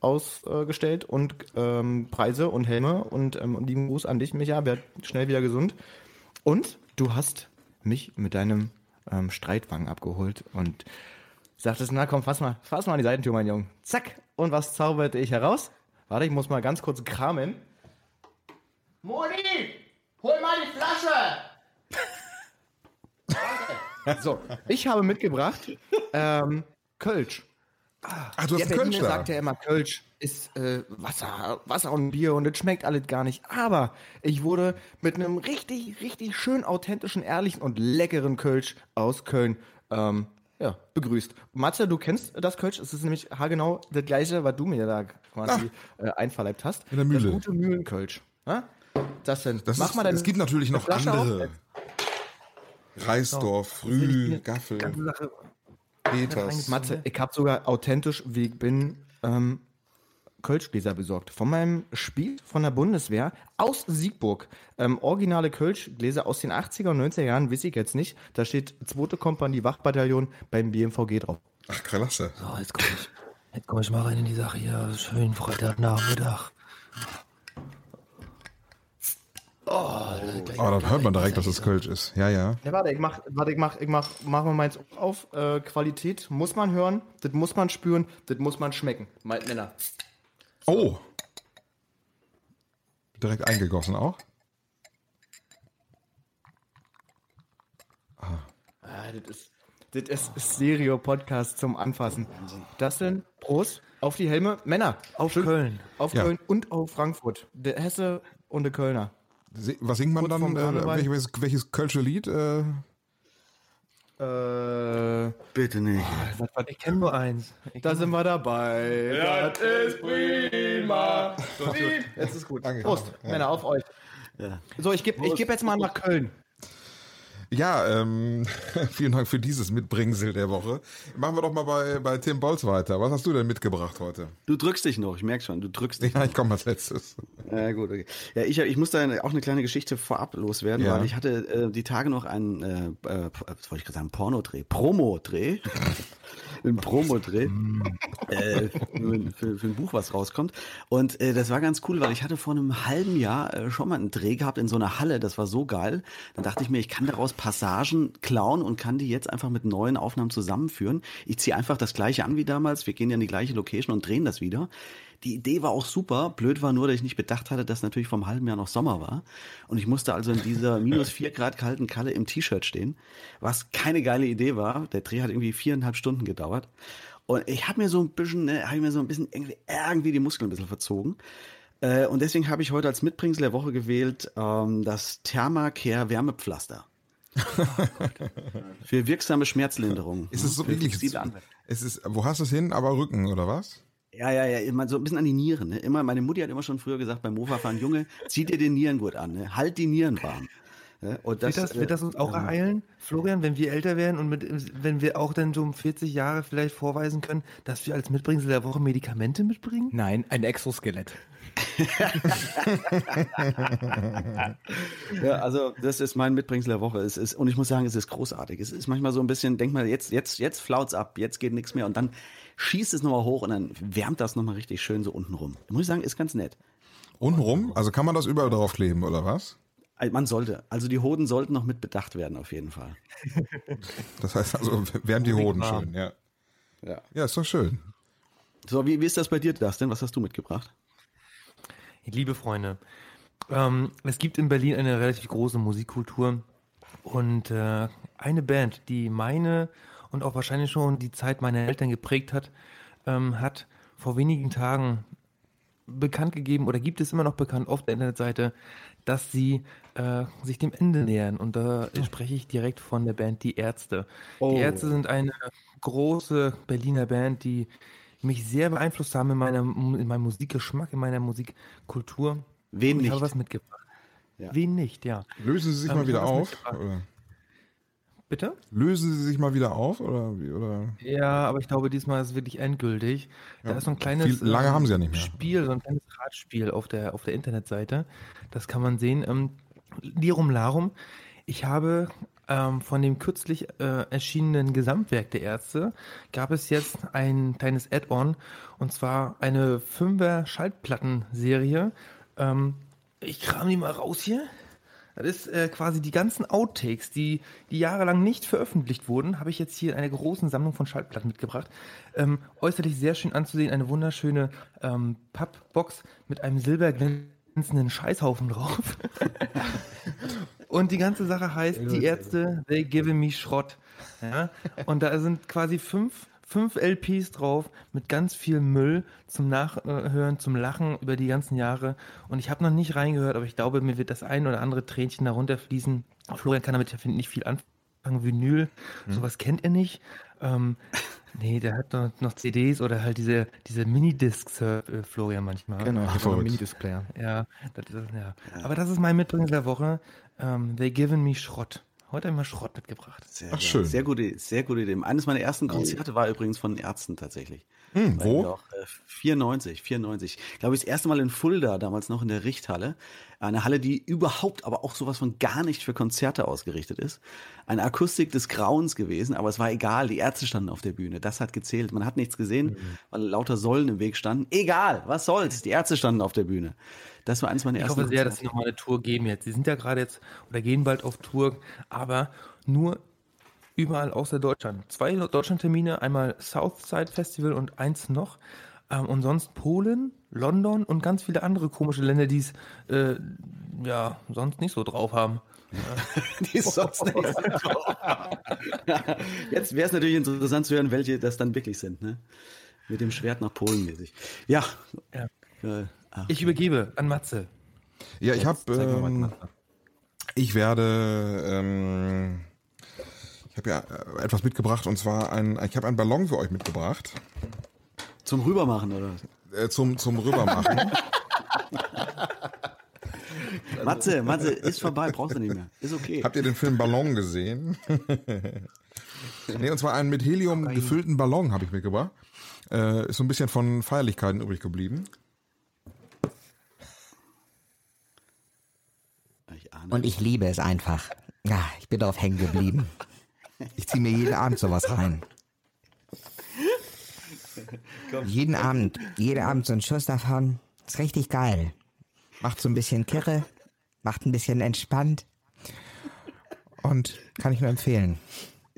ausgestellt und ähm, Preise und Helme und ähm, lieben Gruß an dich, Micha, werd schnell wieder gesund. Und du hast mich mit deinem ähm, Streitwagen abgeholt und sagtest, na komm, fass mal, fass mal an die Seitentür, mein Junge. Zack. Und was zauberte ich heraus? Warte, ich muss mal ganz kurz kramen. Moni, hol mal die Flasche! So, ich habe mitgebracht ähm, Kölsch. Ach, du hast Der einen Kölsch Berliner da. sagt ja immer, Kölsch ist äh, Wasser, Wasser und Bier und das schmeckt alles gar nicht. Aber ich wurde mit einem richtig, richtig schön authentischen, ehrlichen und leckeren Kölsch aus Köln ähm, ja, begrüßt. Matze, du kennst das Kölsch. Es ist nämlich haargenau das gleiche, was du mir da quasi äh, einverleibt hast. Ah. In der Mühle. Das gute Mühlenkölsch. Ja? Das denn? Das Mach ist, mal deine es gibt natürlich noch Flasche andere. Reisdorf, Früh, Gaffel. Peters. Matze, ich habe sogar authentisch, wie ich bin, ähm, Kölschgläser besorgt. Von meinem Spiel von der Bundeswehr aus Siegburg. Ähm, originale Kölschgläser aus den 80er und 90er Jahren, weiß ich jetzt nicht. Da steht 2. Kompanie Wachbataillon beim BMVG drauf. Ach, klasse. So, jetzt komme ich, jetzt komm ich mal rein in die Sache hier. Schön Freitagnachmittag. Oh, dann hört man direkt, dass es Kölsch ist. Ja, ja. Ja, warte, ich mach, warte, ich mach, ich mach, mach mal meins auf. Äh, Qualität muss man hören, das muss man spüren, das muss man schmecken. Meint Männer. Oh. Direkt eingegossen auch. Ah, das ist, das ist Stereo-Podcast zum Anfassen. Das sind Prost auf die Helme. Männer, Auf Schön- Köln. Auf Ja. Köln und auf Frankfurt. Der Hesse und der Kölner. Was singt man dann? Äh, welches, welches Kölsche Lied? Äh, Äh, Bitte nicht. Ich kenne nur eins. Ich da sind wir dabei. das ist prima. Jetzt ist gut. Danke. Prost, Männer, auf euch. Ja. So, ich gebe ich geb jetzt mal nach Köln. Ja, ähm, vielen Dank für dieses Mitbringsel der Woche. Machen wir doch mal bei, bei Tim Bolz weiter. Was hast du denn mitgebracht heute? Du drückst dich noch, ich merke schon, du drückst dich. Ja, ich komme als letztes. Ja, gut, okay. Ja, ich, ich muss da auch eine kleine Geschichte vorab loswerden, Ja. weil ich hatte äh, die Tage noch einen, äh, äh, was wollte ich gerade sagen, Pornodreh, Promo-Dreh. Ein Promo-Dreh äh, für, für, für ein Buch, was rauskommt. Und äh, das war ganz cool, weil ich hatte vor einem halben Jahr äh, schon mal einen Dreh gehabt in so einer Halle. Das war so geil. Dann dachte ich mir, ich kann daraus Passagen klauen und kann die jetzt einfach mit neuen Aufnahmen zusammenführen. Ich ziehe einfach das gleiche an wie damals. Wir gehen ja in die gleiche Location und drehen das wieder. Die Idee war auch super. Blöd war nur, dass ich nicht bedacht hatte, dass natürlich vom halben Jahr noch Sommer war. Und ich musste also in dieser minus vier Grad kalten Kalle im T-Shirt stehen, was keine geile Idee war. Der Dreh hat irgendwie viereinhalb Stunden gedauert. Und ich habe mir so ein bisschen, ne, habe mir so ein bisschen irgendwie, irgendwie die Muskeln ein bisschen verzogen. Äh, und deswegen habe ich heute als Mitbringsel der Woche gewählt ähm, das Thermacare Wärmepflaster. Für wirksame Schmerzlinderung. Ist es so wirklich? Es ist, wo hast du es hin? Aber Rücken, oder was? Ja, ja, ja, immer so ein bisschen an die Nieren. Ne? Immer, meine Mutti hat immer schon früher gesagt beim Mofa-Fahren, Junge, zieh dir den Nierengurt an, ne? halt die Nieren warm. Ja? Und Wird das, wird das uns auch ereilen, Florian, wenn wir älter werden und mit, wenn wir auch dann so um 40 Jahre vielleicht vorweisen können, dass wir als Mitbringsel der Woche Medikamente mitbringen? Nein, ein Exoskelett. Ja, also das ist mein Mitbringsel der Woche. Es ist, und ich muss sagen, es ist großartig. Es ist manchmal so ein bisschen, denk mal, jetzt, jetzt, jetzt flaut's ab, jetzt geht nichts mehr und dann schießt es nochmal hoch und dann wärmt das nochmal richtig schön so unten rum. Muss ich sagen, ist ganz nett. Untenrum? Also kann man das überall draufkleben, oder was? Also Man sollte. Also die Hoden sollten noch mit bedacht werden, auf jeden Fall. Das heißt also, wärmt die Hoden schön, ja. Ja. Ja, ist doch schön. So, wie, wie ist das bei dir, Dustin? Was hast du mitgebracht? Liebe Freunde, ähm, es gibt in Berlin eine relativ große Musikkultur und äh, eine Band, die meine und auch wahrscheinlich schon die Zeit meiner Eltern geprägt hat, ähm, hat vor wenigen Tagen bekannt gegeben oder gibt es immer noch bekannt auf der Internetseite, dass sie äh, sich dem Ende nähern. Und da spreche ich direkt von der Band Die Ärzte. Die Ärzte sind eine große Berliner Band, die mich sehr beeinflusst haben in, meiner, in meinem Musikgeschmack, in meiner Musikkultur. Wen Und Ich nicht? habe was mitgebracht. Ja. Wen nicht, ja. Lösen Sie sich Ähm, mal wieder auf? Bitte? Lösen sie sich mal wieder auf oder wie? Oder? Ja, aber ich glaube, diesmal ist es wirklich endgültig. Da ist so ein kleines Viel- lange ähm, haben sie ja nicht mehr. Spiel, so ein kleines Ratspiel auf der, auf der Internetseite. Das kann man sehen. Ähm, Lirum Larum. Ich habe ähm, von dem kürzlich äh, erschienenen Gesamtwerk der Ärzte gab es jetzt ein kleines Add-on und zwar eine Fünfer Schallplattenserie. Ähm, ich kram die mal raus hier. Das ist äh, quasi die ganzen Outtakes, die, die jahrelang nicht veröffentlicht wurden, habe ich jetzt hier in einer großen Sammlung von Schallplatten mitgebracht. Ähm, äußerlich sehr schön anzusehen, eine wunderschöne ähm, Pappbox mit einem silberglänzenden Scheißhaufen drauf. Und die ganze Sache heißt, die Ärzte, they give me Schrott. Ja? Und da sind quasi fünf, fünf LPs drauf mit ganz viel Müll zum Nachhören, zum Lachen über die ganzen Jahre. Und ich habe noch nicht reingehört, aber ich glaube, mir wird das ein oder andere Tränchen darunter fließen. Florian kann damit ja finde ich, nicht viel anfangen. Vinyl, sowas kennt er nicht. Ähm, nee, der hat noch, noch CDs oder halt diese, diese Minidiscs, äh, Florian manchmal. Genau, einen Minidisplayer. Ja, das ist, ja. Aber das ist mein Mitbringsel der Woche. Ähm, they given me Schrott. Heute habe ich mal Schrott mitgebracht. Sehr, Ach, schön. Sehr gute, sehr gute Idee. Eines meiner ersten Konzerte war übrigens von Ärzten tatsächlich. Hm, wo? wir Auch, äh, 94, 94. Ich glaube, das erste Mal in Fulda, damals noch in der Richthalle. Eine Halle, die überhaupt aber auch sowas von gar nicht für Konzerte ausgerichtet ist. Eine Akustik des Grauens gewesen, aber es war egal. Die Ärzte standen auf der Bühne. Das hat gezählt. Man hat nichts gesehen, Mhm. weil lauter Säulen im Weg standen. Egal, was soll's. Die Ärzte standen auf der Bühne. Das war eines meiner Ich ersten hoffe sehr, dass sie nochmal eine Tour geben jetzt. Sie sind ja gerade jetzt oder gehen bald auf Tour, aber nur überall außer Deutschland. Zwei Deutschlandtermine, einmal Southside Festival und eins noch. Ähm, und sonst Polen, London und ganz viele andere komische Länder, die es äh, ja sonst nicht so drauf haben. Die sonst nicht so drauf. Jetzt wäre es natürlich interessant zu hören, welche das dann wirklich sind, ne? Mit dem Schwert nach Polen mäßig. Ja. Ja. Äh, ach, Ich übergebe an Matze. Ja, ich habe, ähm, ich werde, ähm, ich habe ja äh, etwas mitgebracht und zwar ein, ich habe einen Ballon für euch mitgebracht zum Rübermachen, oder? was? äh, zum zum rübermachen. Matze, Matze, ist vorbei, brauchst du nicht mehr. Ist okay. Habt ihr den Film Ballon gesehen? nee, und zwar einen mit Helium gefüllten Ballon habe ich mitgebracht. Äh, ist so ein bisschen von Feierlichkeiten übrig geblieben. Ich ahne. Und ich liebe es einfach. Ja, ich bin darauf hängen geblieben. Ich ziehe mir jeden Abend sowas rein. Jeden Abend, jeden Abend so ein Schuss davon. Ist richtig geil. Macht so ein bisschen Kirre, macht ein bisschen entspannt. Und kann ich nur empfehlen.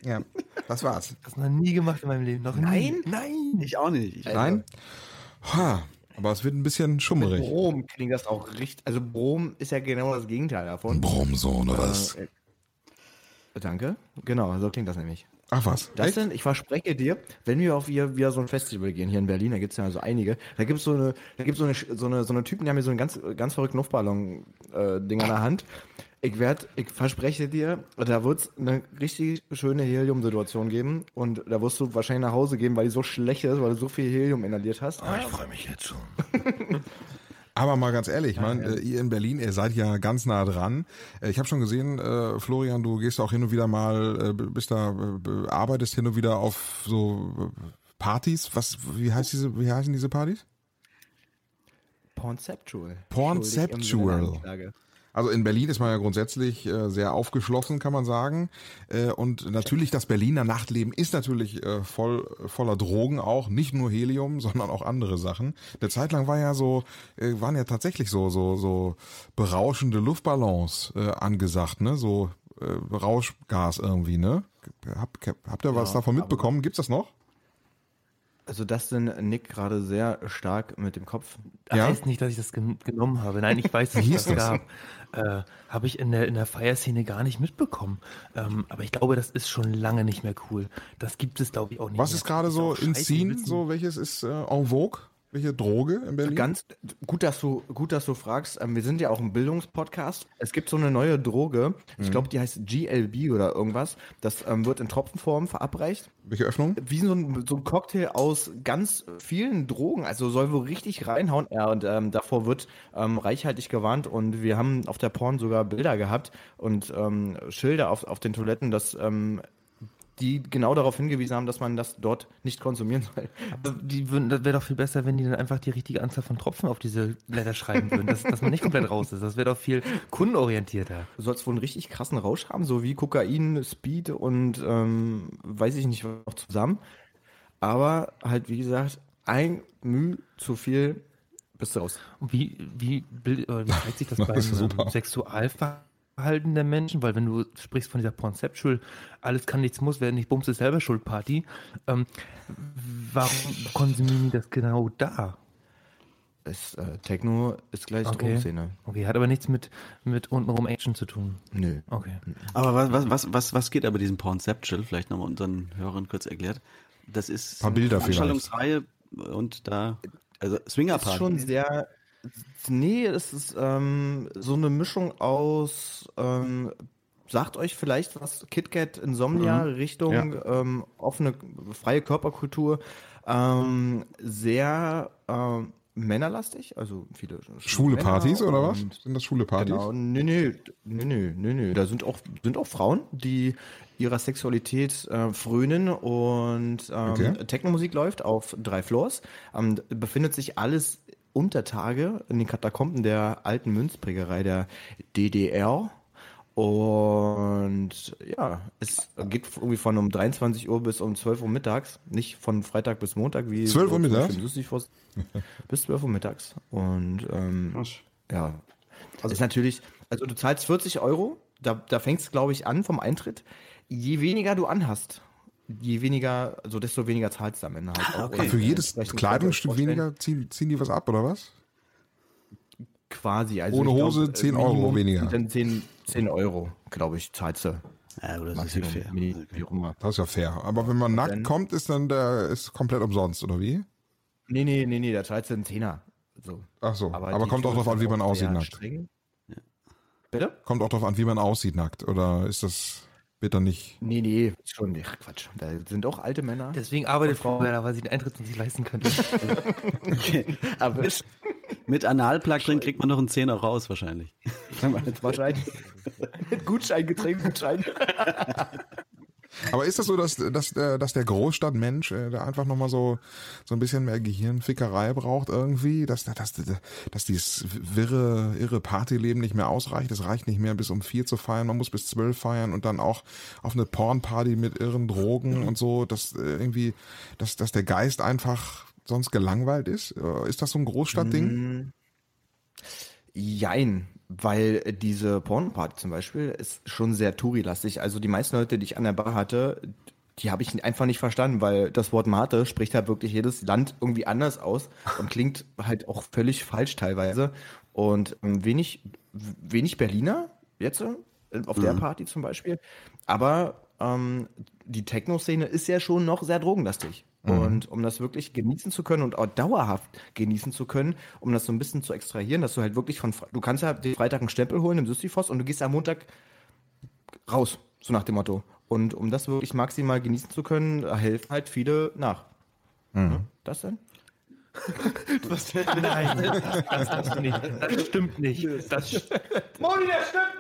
Ja, das war's. Das noch nie gemacht in meinem Leben. Noch Nein? Nie. Nein. Ich auch nicht. Ich, Nein? Ha, aber es wird ein bisschen schummerig. Brom klingt das auch richtig. Also Brom ist ja genau das Gegenteil davon. Bromsohn oder was? Äh, Danke. Genau, so klingt das nämlich. Ach was? Das denn, ich verspreche dir, wenn wir auf wieder, wieder so ein Festival gehen hier in Berlin, da gibt's ja so einige, da gibt's so eine, da gibt's so eine, so eine, so eine Typen, die haben hier so einen ganz, ganz verrückten Luftballon-Ding an der Hand. Ich werd, ich verspreche dir, da wird's eine richtig schöne Helium-Situation geben und da wirst du wahrscheinlich nach Hause gehen, weil die so schlecht ist, weil du so viel Helium inhaliert hast. Ich freue mich jetzt schon. Aber mal ganz ehrlich, ich mein, äh, ihr in Berlin, ihr seid ja ganz nah dran. Äh, ich habe schon gesehen, äh, Florian, du gehst auch hin und wieder mal, äh, bist da, äh, arbeitest hin und wieder auf so Partys. Was, wie heißt diese, wie heißen diese Partys? Pornceptual. Pornceptual. Also in Berlin ist man ja grundsätzlich äh, sehr aufgeschlossen, kann man sagen. Äh, und natürlich das Berliner Nachtleben ist natürlich äh, voll voller Drogen auch, nicht nur Helium, sondern auch andere Sachen. Eine Zeit lang war ja so, äh, waren ja tatsächlich so so so berauschende Luftballons äh, angesagt, ne? So äh, Rauschgas irgendwie, ne? Hab, habt ihr was davon mitbekommen? Gibt's das noch? Also das denn Nick gerade sehr stark mit dem Kopf. Das Ja? heißt nicht, dass ich das gen genommen habe. Nein, ich weiß, dass Wie es das gab. Äh, habe ich in der, in der Feierszene gar nicht mitbekommen. Ähm, aber ich glaube, das ist schon lange nicht mehr cool. Das gibt es, glaube ich, auch nicht Was mehr. ist gerade so in Scene? So welches ist äh, en vogue? Welche Droge in Berlin? Ganz gut, dass du, gut, dass du fragst. Ähm, wir sind ja auch ein Bildungspodcast. Es gibt so eine neue Droge. Ich glaube, die heißt GLB oder irgendwas. Das ähm, wird in Tropfenform verabreicht. Welche Öffnung? Wie so ein, so ein Cocktail aus ganz vielen Drogen. Also soll wohl richtig reinhauen. Ja, und ähm, davor wird ähm, reichhaltig gewarnt. Und wir haben auf der Porn sogar Bilder gehabt und ähm, Schilder auf, auf den Toiletten, dass ähm, die genau darauf hingewiesen haben, dass man das dort nicht konsumieren soll. Aber die würden, das wäre doch viel besser, wenn die dann einfach die richtige Anzahl von Tropfen auf diese Blätter schreiben würden, dass, dass man nicht komplett raus ist. Das wäre doch viel kundenorientierter. Du sollst wohl einen richtig krassen Rausch haben, so wie Kokain, Speed und ähm, weiß ich nicht was noch zusammen. Aber halt, wie gesagt, ein Müh zu viel bist du raus. Und wie, wie, bild, äh, wie zeigt sich das Das beim ähm, Sexualverhalten der Menschen? Weil wenn du sprichst von dieser Conceptual, alles kann, nichts muss, wer nicht bumst, ist selber schuld Party. Ähm, warum konsumieren die das genau da? Ist, äh, Techno ist gleich Okay. Drogenszene. Okay, hat aber nichts mit, mit untenrum Action zu tun. Nö. Okay. Aber was, was, was, was, was geht aber diesem Pornceptual, vielleicht nochmal unseren Hörern kurz erklärt? Das ist Paar Bilder eine Veranstaltungsreihe und da, also ist Swingerparty. schon sehr. Nee, es ist ähm, so eine Mischung aus. Ähm, sagt euch vielleicht was KitKat Insomnia Richtung ähm, offene, freie Körperkultur. Ähm, sehr ähm, männerlastig, also viele Schwule Männer Partys oder was? Sind das schwule Partys? Genau, nee, nee, nee, nee, nee, nee. Da sind auch, sind auch Frauen, die ihrer Sexualität äh, frönen und ähm, Okay. Technomusik läuft auf drei Floors. Ähm, befindet sich alles unter Tage in den Katakomben der alten Münzprägerei der DDR. Und ja, es geht irgendwie von um 23 Uhr bis um 12 Uhr mittags, nicht von Freitag bis Montag wie 12 Uhr mittags? Bis 12 Uhr mittags. Und ähm, ja, also ist natürlich, also du zahlst 40 Euro, da, da fängt es, glaube ich, an vom Eintritt. Je weniger du anhast, je weniger, also desto weniger zahlst du am Ende halt auch. okay. Und Für jedes Kleidungsstück weniger ziehen, ziehen die was ab, oder was? Quasi. Also Ohne Hose 10 Euro Minimum weniger. Dann 10, 10 Euro, glaube ich, zahlst du. Ja, aber das ist Maximum, ja fair. Mini, wie auch immer. Das ist ja fair. Aber wenn man nackt Dann- kommt, ist dann der ist komplett umsonst, oder wie? Nee, nee, nee, nee, da zahlst du einen Zehner. So. Ach so. Aber, die kommt auch darauf an, ist wie man aussieht nackt. streng. Bitte? Kommt auch darauf an, wie man aussieht nackt. Oder ist das bitte nicht? Nee, nee, schon, ach, Quatsch. Da sind auch alte Männer. Deswegen arbeitet Frau Werner, weil sie den Eintritt nicht leisten könnte. Okay. Aber Mit, mit Analplug drin kriegt man noch einen Zehner raus wahrscheinlich. wahrscheinlich mit Gutschein, Getränkgutschein. Aber ist das so, dass, dass, der, dass der Großstadtmensch, äh, der einfach nochmal so, so ein bisschen mehr Gehirnfickerei braucht irgendwie, dass, dass, dass dieses wirre, irre Partyleben nicht mehr ausreicht? Es reicht nicht mehr bis um vier zu feiern, man muss bis zwölf feiern und dann auch auf eine Pornparty mit irren Drogen und so, dass äh, irgendwie, dass, dass der Geist einfach sonst gelangweilt ist? Äh, Ist das so ein Großstadtding? Jein, weil diese Pornparty zum Beispiel ist schon sehr Touri-lastig. Also die meisten Leute, die ich an der Bar hatte, die habe ich einfach nicht verstanden, weil das Wort Mate spricht halt wirklich jedes Land irgendwie anders aus und klingt halt auch völlig falsch teilweise. Und ähm, wenig, wenig Berliner jetzt äh, auf der Party zum Beispiel. Aber ähm, die Techno-Szene ist ja schon noch sehr drogenlastig. Und um das wirklich genießen zu können und auch dauerhaft genießen zu können, um das so ein bisschen zu extrahieren, dass du halt wirklich von, du kannst ja den Freitag einen Stempel holen im Sisyphos und du gehst am Montag raus, so nach dem Motto. Und um das wirklich maximal genießen zu können, helfen halt viele nach. Ja, Das denn? Nein, das, das, das, nicht. das stimmt nicht. Das st Moni, das stimmt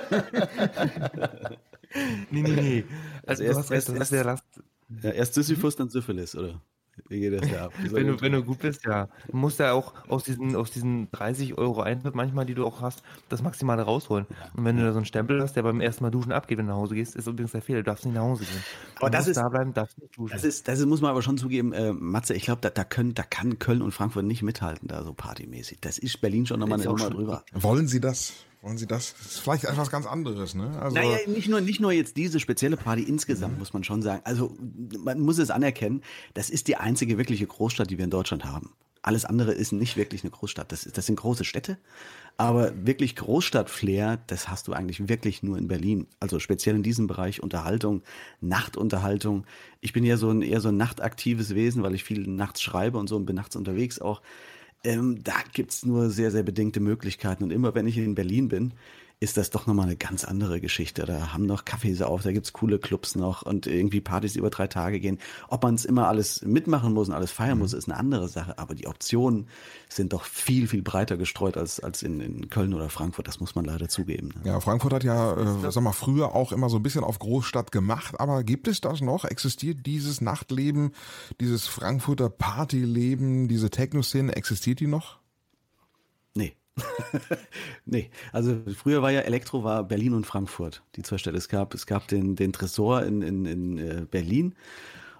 nicht! nee, nee, nee. Also, erst- du hast recht, erst- Ja, erst Sisyphus, dann Syphilis, oder? Wie geht das da ab? Wenn du, wenn du gut bist, ja. Du musst ja auch aus diesen, aus diesen 30 Euro Eintritt manchmal, die du auch hast, das Maximale rausholen. Und wenn du da so einen Stempel hast, der beim ersten Mal duschen abgeht, wenn du nach Hause gehst, ist übrigens der Fehler. Du darfst nicht nach Hause gehen. Du Aber das musst ist- da bleiben, darfst nicht duschen. Das ist, das ist, muss man aber schon zugeben, äh, Matze, ich glaube, da, da, können, da kann Köln und Frankfurt nicht mithalten, da so partymäßig. Das ist Berlin schon nochmal eine Nummer drüber. Wollen Sie das? Wollen Sie das? Das ist vielleicht etwas ganz anderes, ne? Also, Naja, nicht nur, nicht nur jetzt diese spezielle Party, insgesamt muss man schon sagen. Also, man muss es anerkennen, das ist die einzige wirkliche Großstadt, die wir in Deutschland haben. Alles andere ist nicht wirklich eine Großstadt. Das, ist, das sind große Städte, aber wirklich Großstadt-Flair, das hast du eigentlich wirklich nur in Berlin. Also speziell in diesem Bereich Unterhaltung, Nachtunterhaltung. Ich bin ja so ein eher so ein nachtaktives Wesen, weil ich viel nachts schreibe und so und bin nachts unterwegs auch. Ähm, da gibt's nur sehr, sehr bedingte Möglichkeiten. Und immer wenn ich in Berlin bin, ist das doch nochmal eine ganz andere Geschichte. Da haben noch Cafés auf, da gibt's coole Clubs noch und irgendwie Partys die über drei Tage gehen. Ob man es immer alles mitmachen muss und alles feiern muss, ist eine andere Sache. Aber die Optionen sind doch viel, viel breiter gestreut als, als in, in Köln oder Frankfurt. Das muss man leider zugeben. Ne? Ja, Frankfurt hat ja, äh, sag mal, früher auch immer so ein bisschen auf Großstadt gemacht, aber gibt es das noch? Existiert dieses Nachtleben, dieses Frankfurter Partyleben, diese Techno-Szene, existiert die noch? Nee. nee, also früher war ja Elektro war Berlin und Frankfurt, die zwei Städte. Es gab, es gab den, den Tresor in, in, in äh, Berlin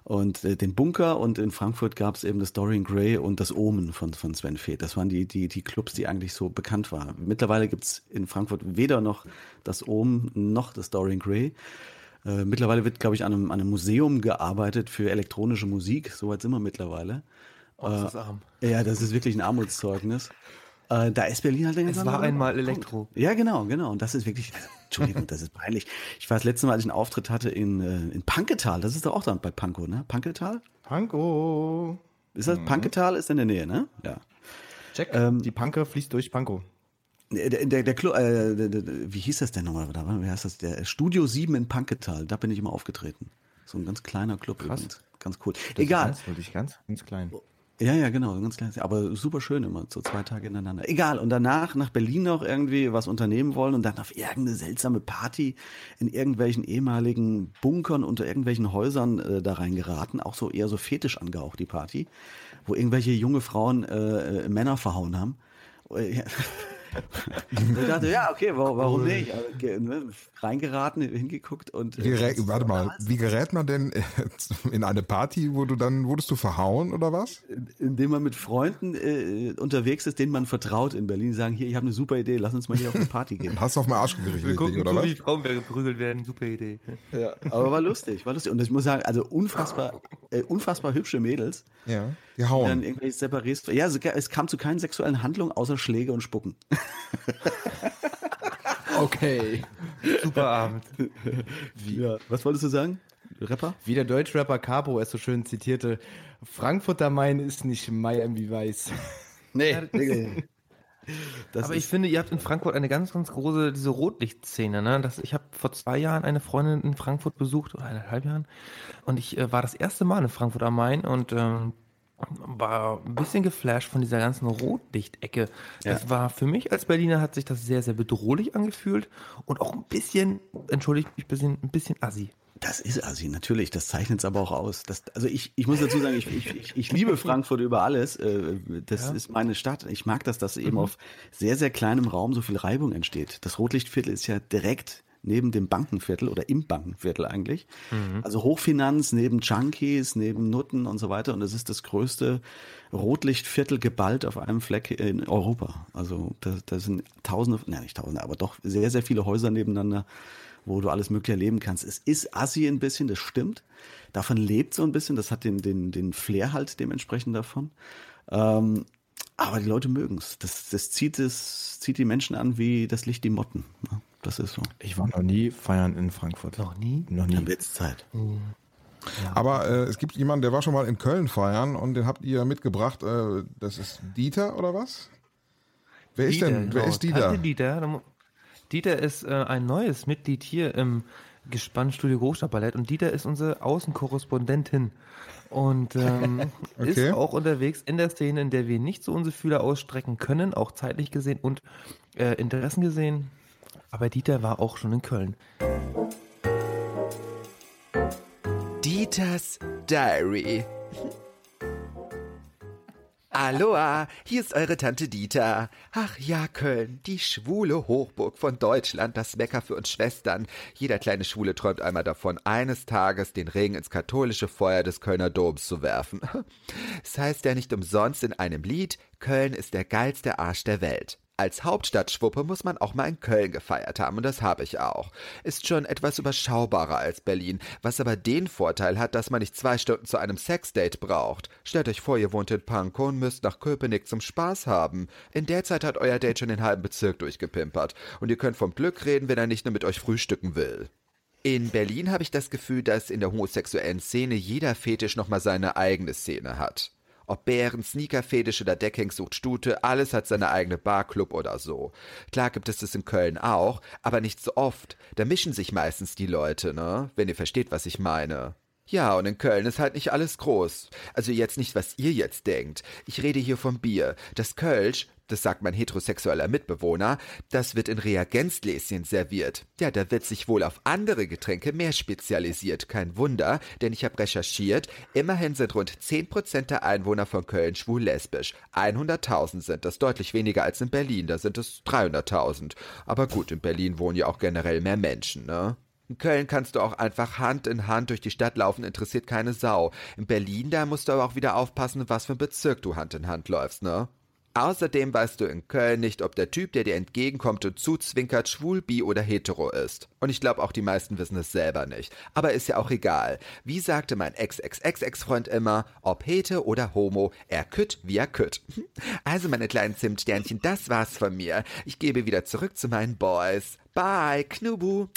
und äh, den Bunker und in Frankfurt gab es eben das Dorian Gray und das Omen von, von Sven Feth. Das waren die, die, die Clubs, die eigentlich so bekannt waren. Mittlerweile gibt's in Frankfurt weder noch das Omen noch das Dorian Gray. Äh, mittlerweile wird, glaube ich, an einem, an einem Museum gearbeitet für elektronische Musik. So weit sind wir mittlerweile. Oh, das ist arm. Ja, das ist wirklich ein Armutszeugnis. Äh, da ist Berlin halt eine ganz Es war einmal Punkt. Elektro. Ja, genau, genau. Und das ist wirklich, also, Entschuldigung, das ist peinlich. Ich war das letzte Mal, als ich einen Auftritt hatte in, äh, in Panketal. Das ist doch auch dann bei Pankow, ne? Panketal? Pankow. Ist das? Panketal ist in der Nähe, ne? Ja. Check. Ähm, die Panke fließt durch Pankow. Der, der, der, Clu- äh, der, der, wie hieß das denn nochmal? Da war- Wie heißt das? Der Studio 7 in Panketal. Da bin ich immer aufgetreten. So ein ganz kleiner Club übrigens. Ganz cool. Egal. Ganz, wirklich ganz, ganz klein. Ja, ja, genau, ganz klein. Aber super schön immer, so zwei Tage ineinander. Egal. Und danach nach Berlin noch irgendwie was unternehmen wollen und dann auf irgendeine seltsame Party in irgendwelchen ehemaligen Bunkern unter irgendwelchen Häusern äh, da reingeraten. Auch so eher so fetisch angehaucht, die Party. Wo irgendwelche junge Frauen äh, äh, Männer verhauen haben. Äh, ich dachte, ja, okay, warum, warum nicht? Ne, reingeraten, hingeguckt und. äh, Wie gerä- das- warte mal, wie gerät man denn äh, in eine Party, wo du dann, wurdest du verhauen oder was? indem man mit Freunden äh, unterwegs ist, denen man vertraut in Berlin, sagen, hier, ich habe eine super Idee, lass uns mal hier auf eine Party gehen. Hast du auf den Arsch gerichtet, Wir gucken, oder zu, was? wie Frauen geprügelt werden. Super Idee. Ja, aber war lustig, war lustig. Und ich muss sagen, also unfassbar, äh, unfassbar hübsche Mädels, Ja, die dann irgendwelche separierst. Ja, es, kam zu keinen sexuellen Handlungen außer Schläge und Spucken. Okay. Super Abend. Ja. Was wolltest du sagen? Rapper? Wie der Deutschrapper Capo es so schön zitierte, Frankfurt am Main ist nicht Miami Weiß. Nee. Das Aber ich finde, ihr habt in Frankfurt eine ganz, ganz große, diese Rotlichtszene. Ne? Das, ich habe vor zwei Jahren eine Freundin in Frankfurt besucht, oder eineinhalb Jahren. Und ich äh, war das erste Mal in Frankfurt am Main und ähm, war ein bisschen geflasht von dieser ganzen Rotlichtecke. Das war für mich als Berliner hat sich das sehr, sehr bedrohlich angefühlt und auch ein bisschen, entschuldigt mich, ein bisschen, ein bisschen assi. Das ist Assi, natürlich. Das zeichnet es aber auch aus. Das, also ich, ich muss dazu sagen, ich, ich, ich, liebe Frankfurt über alles. Äh, Das ist meine Stadt. Ich mag das, dass eben auf sehr, sehr kleinem Raum so viel Reibung entsteht. Das Rotlichtviertel ist ja direkt neben dem Bankenviertel oder im Bankenviertel eigentlich. Also Hochfinanz neben Junkies, neben Nutten und so weiter. Und es ist das größte Rotlichtviertel geballt auf einem Fleck in Europa. Also da, da sind tausende, nein nicht tausende, aber doch sehr, sehr viele Häuser nebeneinander wo du alles Mögliche erleben kannst. Es ist assi ein bisschen, das stimmt. Davon lebt so ein bisschen, das hat den, den, den Flair halt dementsprechend davon. Ähm, aber die Leute mögen es. Das, das zieht es, zieht die Menschen an wie das Licht die Motten. Ja, das ist so. Ich war noch nie feiern in Frankfurt. Noch nie? Noch Dann nie. wird's Zeit. Aber äh, es gibt jemanden, der war schon mal in Köln feiern und den habt ihr mitgebracht. Äh, das ist Dieter oder was? Wer ist denn? Wer genau. ist Dieter? Dieter. Dieter ist äh, ein neues Mitglied hier im Gespannstudio Großstadtballett und Dieter ist unsere Außenkorrespondentin und ähm, Okay. ist auch unterwegs in der Szene, in der wir nicht so unsere Fühler ausstrecken können, auch zeitlich gesehen und äh, Interessen gesehen. Aber Dieter war auch schon in Köln. Dieters Diary. Aloha, hier ist eure Tante Dieter. Ach ja, Köln, die schwule Hochburg von Deutschland, das Mecker für uns Schwestern. Jeder kleine Schwule träumt einmal davon, eines Tages den Ring ins katholische Feuer des Kölner Doms zu werfen. Es heißt ja nicht umsonst in einem Lied, Köln ist der geilste Arsch der Welt. Als Hauptstadtschwuppe muss man auch mal in Köln gefeiert haben und das habe ich auch. Ist schon etwas überschaubarer als Berlin, was aber den Vorteil hat, dass man nicht zwei Stunden zu einem Sexdate braucht. Stellt euch vor, ihr wohnt in Pankow und müsst nach Köpenick zum Spaß haben. In der Zeit hat euer Date schon den halben Bezirk durchgepimpert und ihr könnt vom Glück reden, wenn er nicht nur mit euch frühstücken will. In Berlin habe ich das Gefühl, dass in der homosexuellen Szene jeder Fetisch nochmal seine eigene Szene hat. Ob Bären, Sneakerfetisch oder Deckheng sucht Stute, alles hat seine eigene Barclub oder so. Klar gibt es das in Köln auch, aber nicht so oft. Da mischen sich meistens die Leute, ne? Wenn ihr versteht, was ich meine. Ja, und in Köln ist halt nicht alles groß. Also jetzt nicht, was ihr jetzt denkt. Ich rede hier vom Bier. Das Kölsch, das sagt mein heterosexueller Mitbewohner, das wird in Reagenzgläschen serviert. Ja, da wird sich wohl auf andere Getränke mehr spezialisiert. Kein Wunder, denn ich habe recherchiert, immerhin sind rund 10% der Einwohner von Köln schwul-lesbisch. 100.000 sind das, deutlich weniger als in Berlin, da sind es 300.000. Aber gut, in Berlin wohnen ja auch generell mehr Menschen, ne? In Köln kannst du auch einfach Hand in Hand durch die Stadt laufen, interessiert keine Sau. In Berlin, da musst du aber auch wieder aufpassen, was für ein Bezirk du Hand in Hand läufst, ne? Außerdem weißt du in Köln nicht, ob der Typ, der dir entgegenkommt und zuzwinkert, schwul, bi oder hetero ist. Und ich glaube auch die meisten wissen es selber nicht. Aber ist ja auch egal. Wie sagte mein Ex-Ex-Ex-Ex-Freund immer, ob hete oder homo, er kütt wie er kütt. Also meine kleinen Zimtsternchen, das war's von mir. Ich gebe wieder zurück zu meinen Boys. Bye, Knubu.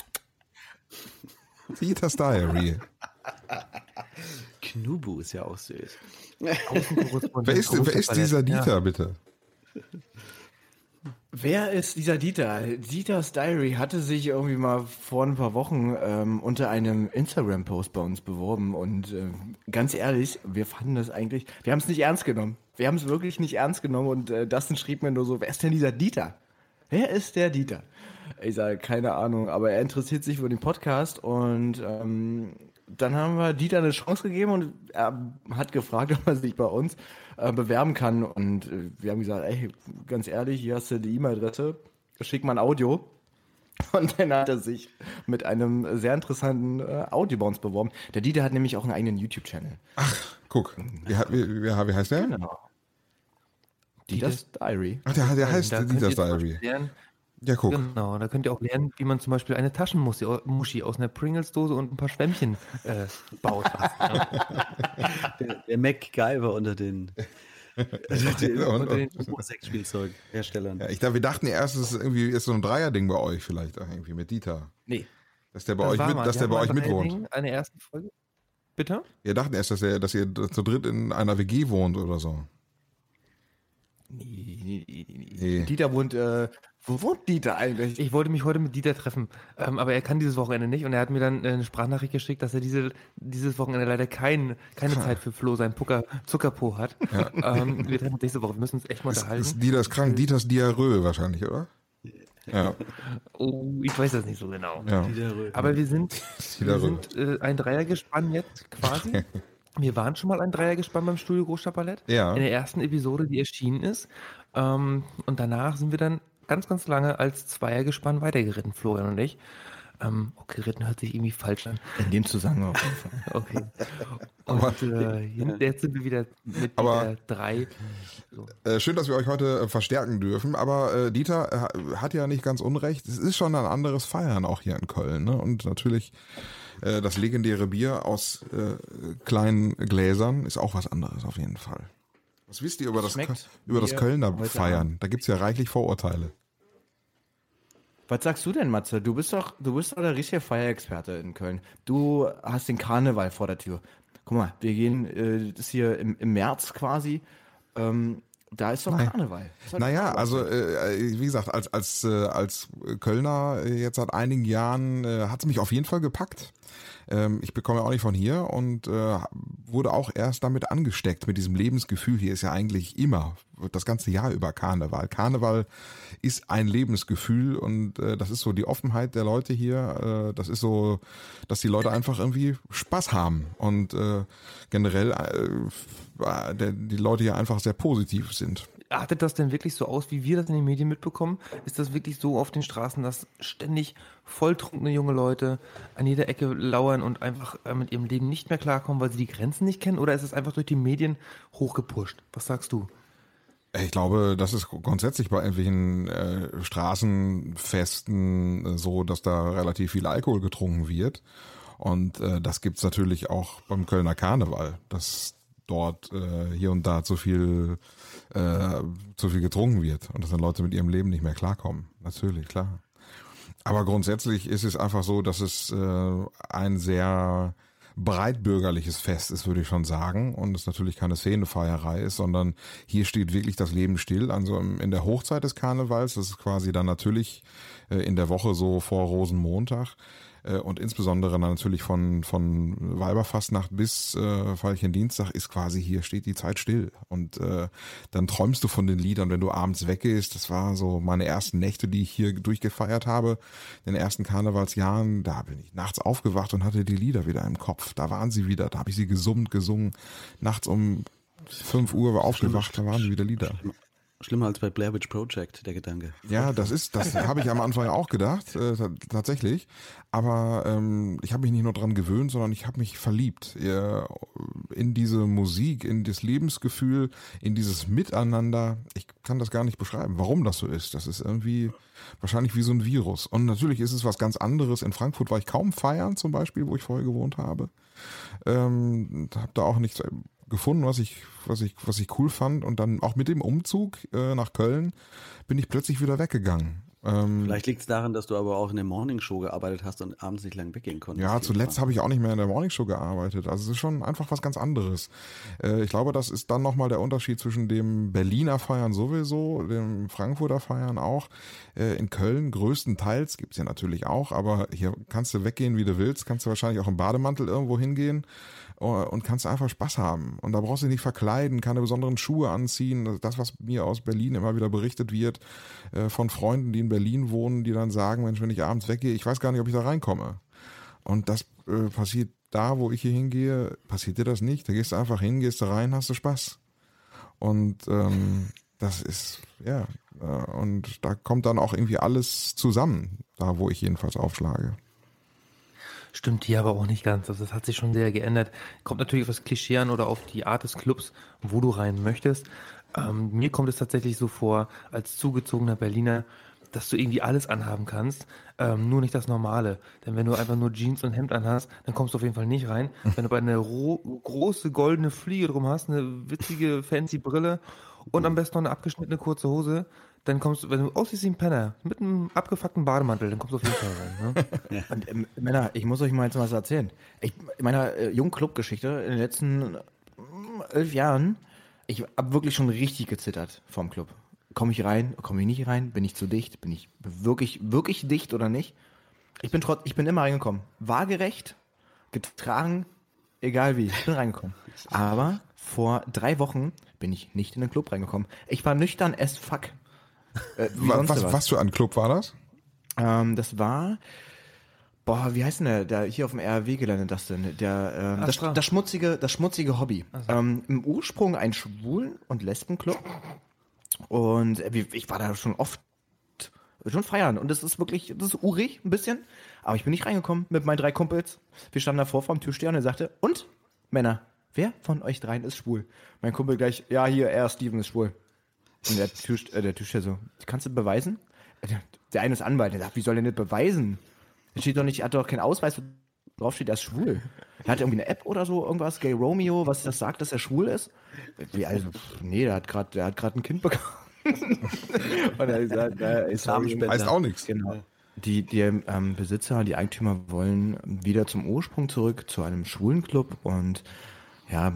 Dieters Diary. Knubu ist ja auch süß. Wer ist, wer ist dieser Dieter, bitte? Wer ist dieser Dieter? Dieters Diary hatte sich irgendwie mal vor ein paar Wochen ähm, unter einem Instagram-Post bei uns beworben und äh, ganz ehrlich, wir fanden das eigentlich, wir haben es nicht ernst genommen. Wir haben es wirklich nicht ernst genommen und äh, Dustin schrieb mir nur so, wer ist denn dieser Dieter? Wer ist der Dieter? Ich sage, keine Ahnung, aber er interessiert sich für den Podcast und ähm, dann haben wir Dieter eine Chance gegeben und er hat gefragt, ob er sich bei uns äh, bewerben kann. Und äh, wir haben gesagt, ey, ganz ehrlich, hier hast du die E-Mail-Adresse, schick mal ein Audio. Und dann hat er sich mit einem sehr interessanten äh, Audio bei uns beworben. Der Dieter hat nämlich auch einen eigenen YouTube-Channel. Ach, guck. Wie, wie, wie, wie heißt der? Genau. Dieters Diary. Ach, der, der heißt Dieters Diary. Ja, guck. Genau, da könnt ihr auch lernen, wie man zum Beispiel eine Taschenmuschi aus einer Pringles-Dose und ein paar Schwämmchen äh, baut. der, der MacGyver unter den, Sexspielzeugherstellern. Ja, ich dachte, wir dachten erst, es ist irgendwie ist so ein Dreierding bei euch vielleicht irgendwie mit Dieter. Nee. Dass der bei das euch, mit, dass der bei euch mitwohnt. Eine erste Folge. Bitte? Wir dachten erst, dass, er, dass ihr zu dritt in einer WG wohnt oder so. Nee, nee, nee, nee. Dieter wohnt äh, wo wohnt Dieter eigentlich? Ich wollte mich heute mit Dieter treffen, ähm, aber er kann dieses Wochenende nicht und er hat mir dann eine Sprachnachricht geschickt, dass er diese, dieses Wochenende leider kein, keine Zeit für Flo, sein Pucker, Zuckerpo hat. Ja. Ähm, wir treffen uns nächste Woche, wir müssen uns echt mal unterhalten. Ist Dieter ist krank, Dieters Diarrhoe wahrscheinlich, oder? Ja. Oh, ich weiß das nicht so genau. Ja. Aber wir sind, wir sind äh, ein Dreiergespann jetzt quasi. Wir waren schon mal ein Dreiergespann beim Studio Großstadtballett. Ja. In der ersten Episode, die erschienen ist. Ähm, und danach sind wir dann ganz, ganz lange als Zweiergespann weitergeritten, Florian und ich. Ähm, okay, ritten hört sich irgendwie falsch an. In dem Zusammenhang. Okay. Und äh, jetzt sind wir wieder mit aber, drei. So. Äh, schön, dass wir euch heute äh, verstärken dürfen. Aber äh, Dieter äh, hat ja nicht ganz unrecht. Es ist schon ein anderes Feiern auch hier in Köln. Ne? Und natürlich äh, das legendäre Bier aus kleinen Gläsern ist auch was anderes auf jeden Fall. Was wisst ihr über das, über das Kölner Feiern? Da gibt es ja reichlich Vorurteile. Was sagst du denn, Matze? Du bist doch, du bist doch der richtige Feierexperte in Köln. Du hast den Karneval vor der Tür. Guck mal, wir gehen, äh, das hier im, im März quasi. Ähm, da ist doch Nein. Karneval. naja, also äh, wie gesagt, als als äh, als Kölner äh, jetzt seit einigen Jahren äh, hat es mich auf jeden Fall gepackt. Ähm, ich bekomme auch nicht von hier und äh, wurde auch erst damit angesteckt mit diesem Lebensgefühl. Hier ist ja eigentlich immer das ganze Jahr über Karneval. Karneval ist ein Lebensgefühl und äh, das ist so die Offenheit der Leute hier. Äh, das ist so, dass die Leute einfach irgendwie Spaß haben und äh, generell äh, der, die Leute hier einfach sehr positiv sind. Artet das denn wirklich so aus, wie wir das in den Medien mitbekommen? Ist das wirklich so auf den Straßen, dass ständig volltrunkene junge Leute an jeder Ecke lauern und einfach äh, mit ihrem Leben nicht mehr klarkommen, weil sie die Grenzen nicht kennen? Oder ist es einfach durch die Medien hochgepusht? Was sagst du? Ich glaube, das ist grundsätzlich bei irgendwelchen äh, Straßenfesten äh, so, dass da relativ viel Alkohol getrunken wird. Und äh, das gibt's natürlich auch beim Kölner Karneval, dass dort äh, hier und da zu viel, äh, zu viel getrunken wird und dass dann Leute mit ihrem Leben nicht mehr klarkommen. Natürlich, klar. Aber grundsätzlich ist es einfach so, dass es äh, ein sehr breitbürgerliches Fest ist, würde ich schon sagen. Und es natürlich keine Szenefeierei ist, sondern hier steht wirklich das Leben still. Also in der Hochzeit des Karnevals, das ist quasi dann natürlich äh, in der Woche so vor Rosenmontag, äh, und insbesondere natürlich von, von Weiberfastnacht bis äh, Feierchen Dienstag ist quasi hier steht die Zeit still und äh, dann träumst du von den Liedern, wenn du abends weggehst. Das war so meine ersten Nächte, die ich hier durchgefeiert habe, in den ersten Karnevalsjahren. Da bin ich nachts aufgewacht und hatte die Lieder wieder im Kopf. Da waren sie wieder, da habe ich sie gesummt, gesungen. Nachts um 5 Uhr war aufgewacht, da waren wieder Lieder. Schlimmer als bei Blair Witch Project, der Gedanke. Ja, das ist, das habe ich am Anfang auch gedacht, äh, tatsächlich. Aber ähm, ich habe mich nicht nur dran gewöhnt, sondern ich habe mich verliebt äh, in diese Musik, in das Lebensgefühl, in dieses Miteinander. Ich kann das gar nicht beschreiben, warum das so ist. Das ist irgendwie wahrscheinlich wie so ein Virus. Und natürlich ist es was ganz anderes. In Frankfurt war ich kaum feiern, zum Beispiel, wo ich vorher gewohnt habe. Ähm, habe da auch nichts gefunden, was ich, was ich, was ich cool fand. Und dann auch mit dem Umzug äh, nach Köln bin ich plötzlich wieder weggegangen. Ähm, Vielleicht liegt es daran, dass du aber auch in der Morningshow gearbeitet hast und abends nicht lang weggehen konntest. Ja, zuletzt habe ich auch nicht mehr in der Morningshow gearbeitet. Also es ist schon einfach was ganz anderes. Äh, ich glaube, das ist dann nochmal der Unterschied zwischen dem Berliner Feiern sowieso, dem Frankfurter Feiern auch. Äh, in Köln größtenteils gibt's ja natürlich auch, aber hier kannst du weggehen, wie du willst, kannst du wahrscheinlich auch im Bademantel irgendwo hingehen und kannst einfach Spaß haben. Und da brauchst du dich nicht verkleiden, keine besonderen Schuhe anziehen. Das, was mir aus Berlin immer wieder berichtet wird, äh, von Freunden, die in Berlin wohnen, die dann sagen, Mensch, wenn ich abends weggehe, ich weiß gar nicht, ob ich da reinkomme. Und das äh, passiert da, wo ich hier hingehe, passiert dir das nicht. Da gehst du einfach hin, gehst du rein, hast du Spaß. Und ähm, das ist, ja, äh, und da kommt dann auch irgendwie alles zusammen, da wo ich jedenfalls aufschlage. Stimmt hier aber auch nicht ganz. Also das hat sich schon sehr geändert. Kommt natürlich auf das Klischee an oder auf die Art des Clubs, wo du rein möchtest. Ähm, mir kommt es tatsächlich so vor, als zugezogener Berliner, dass du irgendwie alles anhaben kannst, ähm, nur nicht das Normale. Denn wenn du einfach nur Jeans und Hemd anhast, dann kommst du auf jeden Fall nicht rein. Wenn du bei eine große goldene Fliege drum hast, eine witzige fancy Brille und am besten noch eine abgeschnittene kurze Hose, dann kommst du, wenn du aussiehst wie ein Penner, mit einem abgefuckten Bademantel, dann kommst du auf jeden Fall rein. Ne? Und, äh, Männer, ich muss euch mal jetzt was erzählen. Ich, in meiner äh, jungen Clubgeschichte in den letzten äh, elf Jahren, ich habe wirklich schon richtig gezittert vorm Club. Komme ich rein, komme ich nicht rein, bin ich zu dicht, bin ich wirklich, wirklich dicht oder nicht? Ich bin trotz, ich bin immer reingekommen. Waagerecht, getragen, egal wie, ich bin reingekommen. Aber vor drei Wochen bin ich nicht in den Club reingekommen. Ich war nüchtern as fuck. Äh, was, was, was, für ein Club war das? Ähm, das war, boah, wie heißt denn der, der hier auf dem RW-Gelände das denn? Der, ähm, das, das, schmutzige, das schmutzige Hobby. So. Ähm, Im Ursprung ein Schwulen- und Lesbenclub. Und äh, ich war da schon oft schon feiern. Und das ist wirklich, das ist urig ein bisschen. Aber ich bin nicht reingekommen mit meinen drei Kumpels. Wir standen davor vor dem Türsteher und er sagte, und Männer, wer von euch dreien ist schwul? Mein Kumpel gleich, ja, hier, er, Steven ist schwul. Und der, Tisch, äh, der Tischler so, kannst du beweisen? Der, der eine ist Anwalt, der sagt, wie soll er nicht beweisen? Er steht doch nicht, er hat doch keinen Ausweis, wo drauf steht, er ist schwul. Er hat irgendwie eine App oder so, irgendwas, Gay Romeo, was das sagt, dass er schwul ist. Wie, also, nee, der hat gerade, der hat gerade ein Kind bekommen. Und er sagt, er ist Heißt auch nichts. Genau. Die, die ähm, Besitzer, die Eigentümer wollen wieder zum Ursprung zurück, zu einem schwulen Club und ja,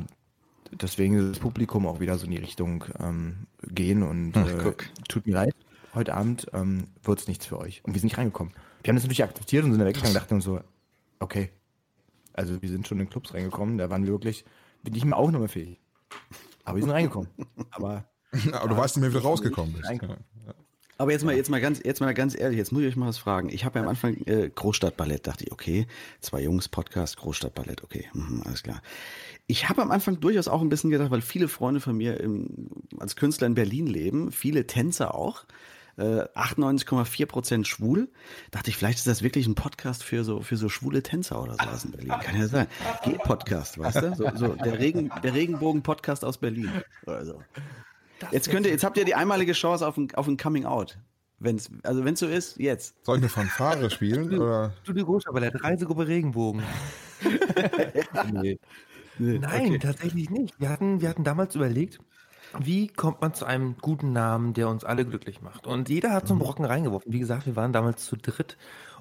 deswegen ist das Publikum auch wieder so in die Richtung ähm, gehen und Ach, äh, tut mir leid, heute Abend ähm, wird es nichts für euch. Und wir sind nicht reingekommen. Wir haben das natürlich akzeptiert und sind dann weggegangen und dachten uns so, okay, also wir sind schon in Clubs reingekommen, da waren wir wirklich, bin ich mir auch noch mehr fähig. Aber wir sind reingekommen. Aber, aber du weißt nicht mehr, wie du rausgekommen bist. Aber jetzt mal, jetzt mal ganz, jetzt mal ganz ehrlich, jetzt muss ich euch mal was fragen. Ich habe ja am Anfang äh, Großstadtballett, dachte ich, okay, zwei Jungs Podcast, Großstadtballett, okay, mhm, alles klar. Ich habe am Anfang durchaus auch ein bisschen gedacht, weil viele Freunde von mir im, als Künstler in Berlin leben, viele Tänzer auch, äh, 98,4 Prozent schwul. Dachte ich, vielleicht ist das wirklich ein Podcast für so für so schwule Tänzer oder sowas in Berlin. Kann ja sein. G-Podcast, weißt du? So, so der, Regen, der Regenbogen-Podcast aus Berlin. Oder so. Jetzt könnt ihr, jetzt habt ihr die einmalige Chance auf ein, auf ein Coming Out. Wenn's, also wenn es so ist, jetzt. Soll ich eine Fanfare spielen? Oder? Studio Großstadtballett, Reisegruppe Regenbogen. nee. Nein, okay. tatsächlich nicht. Wir hatten, wir hatten damals überlegt, wie kommt man zu einem guten Namen, der uns alle glücklich macht? Und jeder hat so einen Brocken reingeworfen. Wie gesagt, wir waren damals zu dritt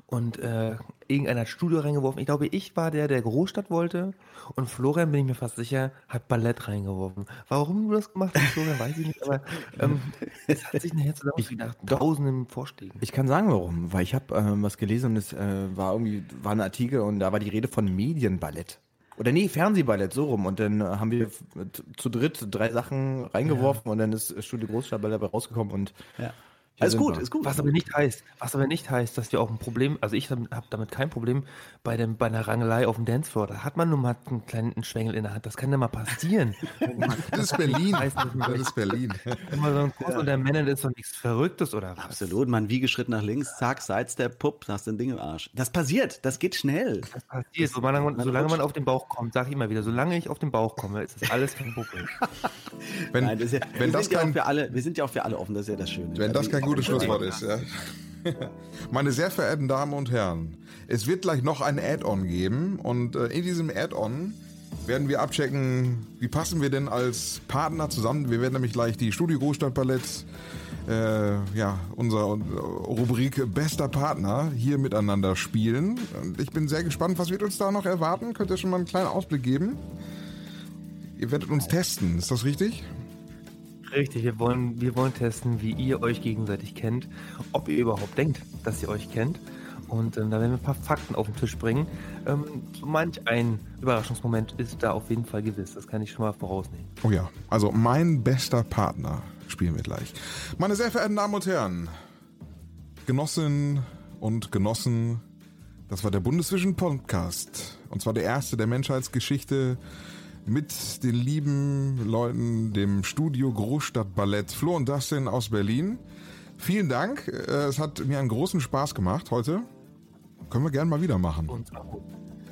und äh, irgendeiner hat Studio reingeworfen. Ich glaube, ich war der, der Großstadt wollte und Florian, bin ich mir fast sicher, hat Ballett reingeworfen. Warum du das gemacht hast, Florian, weiß ich nicht, aber ähm, es hat sich nachher zusammen nach tausenden Vorschlägen. Ich kann sagen, warum. Weil ich habe ähm, was gelesen und es äh, war irgendwie war ein Artikel und da war die Rede von Medienballett. Oder nee, Fernsehballett, so rum. Und dann äh, haben wir zu dritt drei Sachen reingeworfen und dann ist Studio Großstadtballett dabei rausgekommen und Ja. Alles gut, ist gut. Was aber nicht heißt, was aber nicht heißt, dass wir auch ein Problem, also ich habe damit kein Problem bei dem bei einer Rangelei auf dem Dancefloor. Da hat man nur mal einen kleinen Schwengel in der Hand. Das kann ja mal passieren. Das ist Berlin. Nicht, Das ist Berlin. Wenn man so ein Kurs unter Männern ist doch nichts Verrücktes oder was? Absolut, man Wiegeschritt nach links, zack, Sidestep, pupp, hast den Ding im Arsch. Das passiert, das geht schnell. Das passiert. Solange man, solange man auf den Bauch kommt, sage ich immer wieder, solange ich auf den Bauch komme, ist das alles kein Problem. Wenn, Nein, das ist ja, wenn wir, das sind ja auch kein, für alle, wir sind ja auch für alle offen, das ist ja das Schöne. wenn das kein gutes Schlusswort ist, ja. Meine sehr verehrten Damen und Herren, es wird gleich noch ein Add-on geben und äh, in diesem Add-on werden wir abchecken, wie passen wir denn als Partner zusammen. Wir werden nämlich gleich die Studio Großstadt Ballett, äh, ja, unser äh, Rubrik Bester Partner hier miteinander spielen. Und ich bin sehr gespannt, was wird uns da noch erwarten? Könnt ihr schon mal einen kleinen Ausblick geben? Ihr werdet uns testen, ist das richtig? Richtig, wir wollen, wir wollen testen, wie ihr euch gegenseitig kennt, ob ihr überhaupt denkt, dass ihr euch kennt. Und ähm, da werden wir ein paar Fakten auf den Tisch bringen. Ähm, manch ein Überraschungsmoment ist da auf jeden Fall gewiss. Das kann ich schon mal vorausnehmen. Oh ja, also mein bester Partner spielen wir gleich. Meine sehr verehrten Damen und Herren, Genossinnen und Genossen, das war der Bundesvision Podcast. Und zwar der erste der Menschheitsgeschichte mit den lieben Leuten, dem Studio Großstadt Ballett Flo und Dustin aus Berlin. Vielen Dank, äh, es hat mir einen großen Spaß gemacht heute. Können wir gerne mal wieder machen.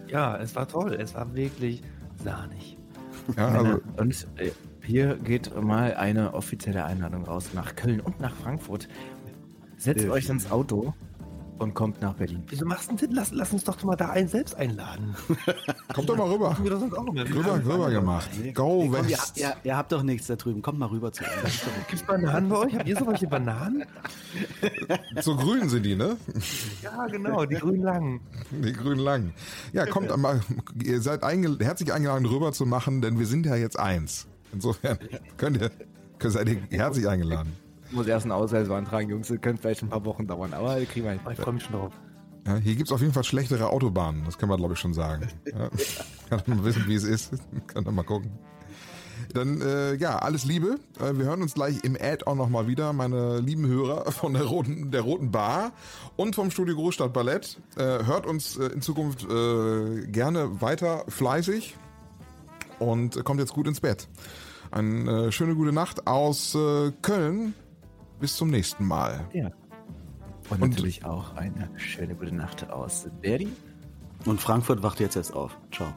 Ja, es war toll. Es war wirklich sahnig. Ja, also, Und äh, hier geht mal eine offizielle Einladung raus nach Köln und nach Frankfurt. Setzt euch ins Auto und kommt nach Berlin. Wieso machst du denn? Lass, lass uns doch mal da einen selbst einladen. kommt doch mal rüber. Wir das auch immer. Rüber, rüber gemacht. Go Komm, ihr, West. ihr, ihr habt doch nichts da drüben, kommt mal rüber zu uns. Gibt's Bananen bei euch? Habt ihr so welche Bananen? So grün sind die, ne? Ja, genau, die grünen langen. Die grünen langen. Ja, kommt einmal, ihr seid einge herzlich eingeladen, rüber zu machen, denn wir sind ja jetzt eins. Insofern könnt ihr, könnt, seid ihr herzlich eingeladen. Ich muss erst einen Ausweis beantragen, Jungs. Das könnte vielleicht ein paar Wochen dauern, aber das kriegen wir hin. Ich freue mich schon drauf. Ja, hier gibt's auf jeden Fall schlechtere Autobahnen, das können wir glaube ich schon sagen. Ja. Kann man mal wissen, wie es ist. Kann man mal gucken. Dann, äh, ja, alles Liebe. Äh, wir hören uns gleich im Add-on nochmal wieder, meine lieben Hörer von der Roten, der Roten Bar und vom Studio Großstadt Ballett. Äh, hört uns äh, in Zukunft äh, gerne weiter fleißig und kommt jetzt gut ins Bett. Eine äh, schöne gute Nacht aus äh, Köln. Bis zum nächsten Mal. Ja. Und, Und- natürlich auch eine schöne gute Nacht aus Berlin. Und Frankfurt wacht jetzt erst auf. Ciao.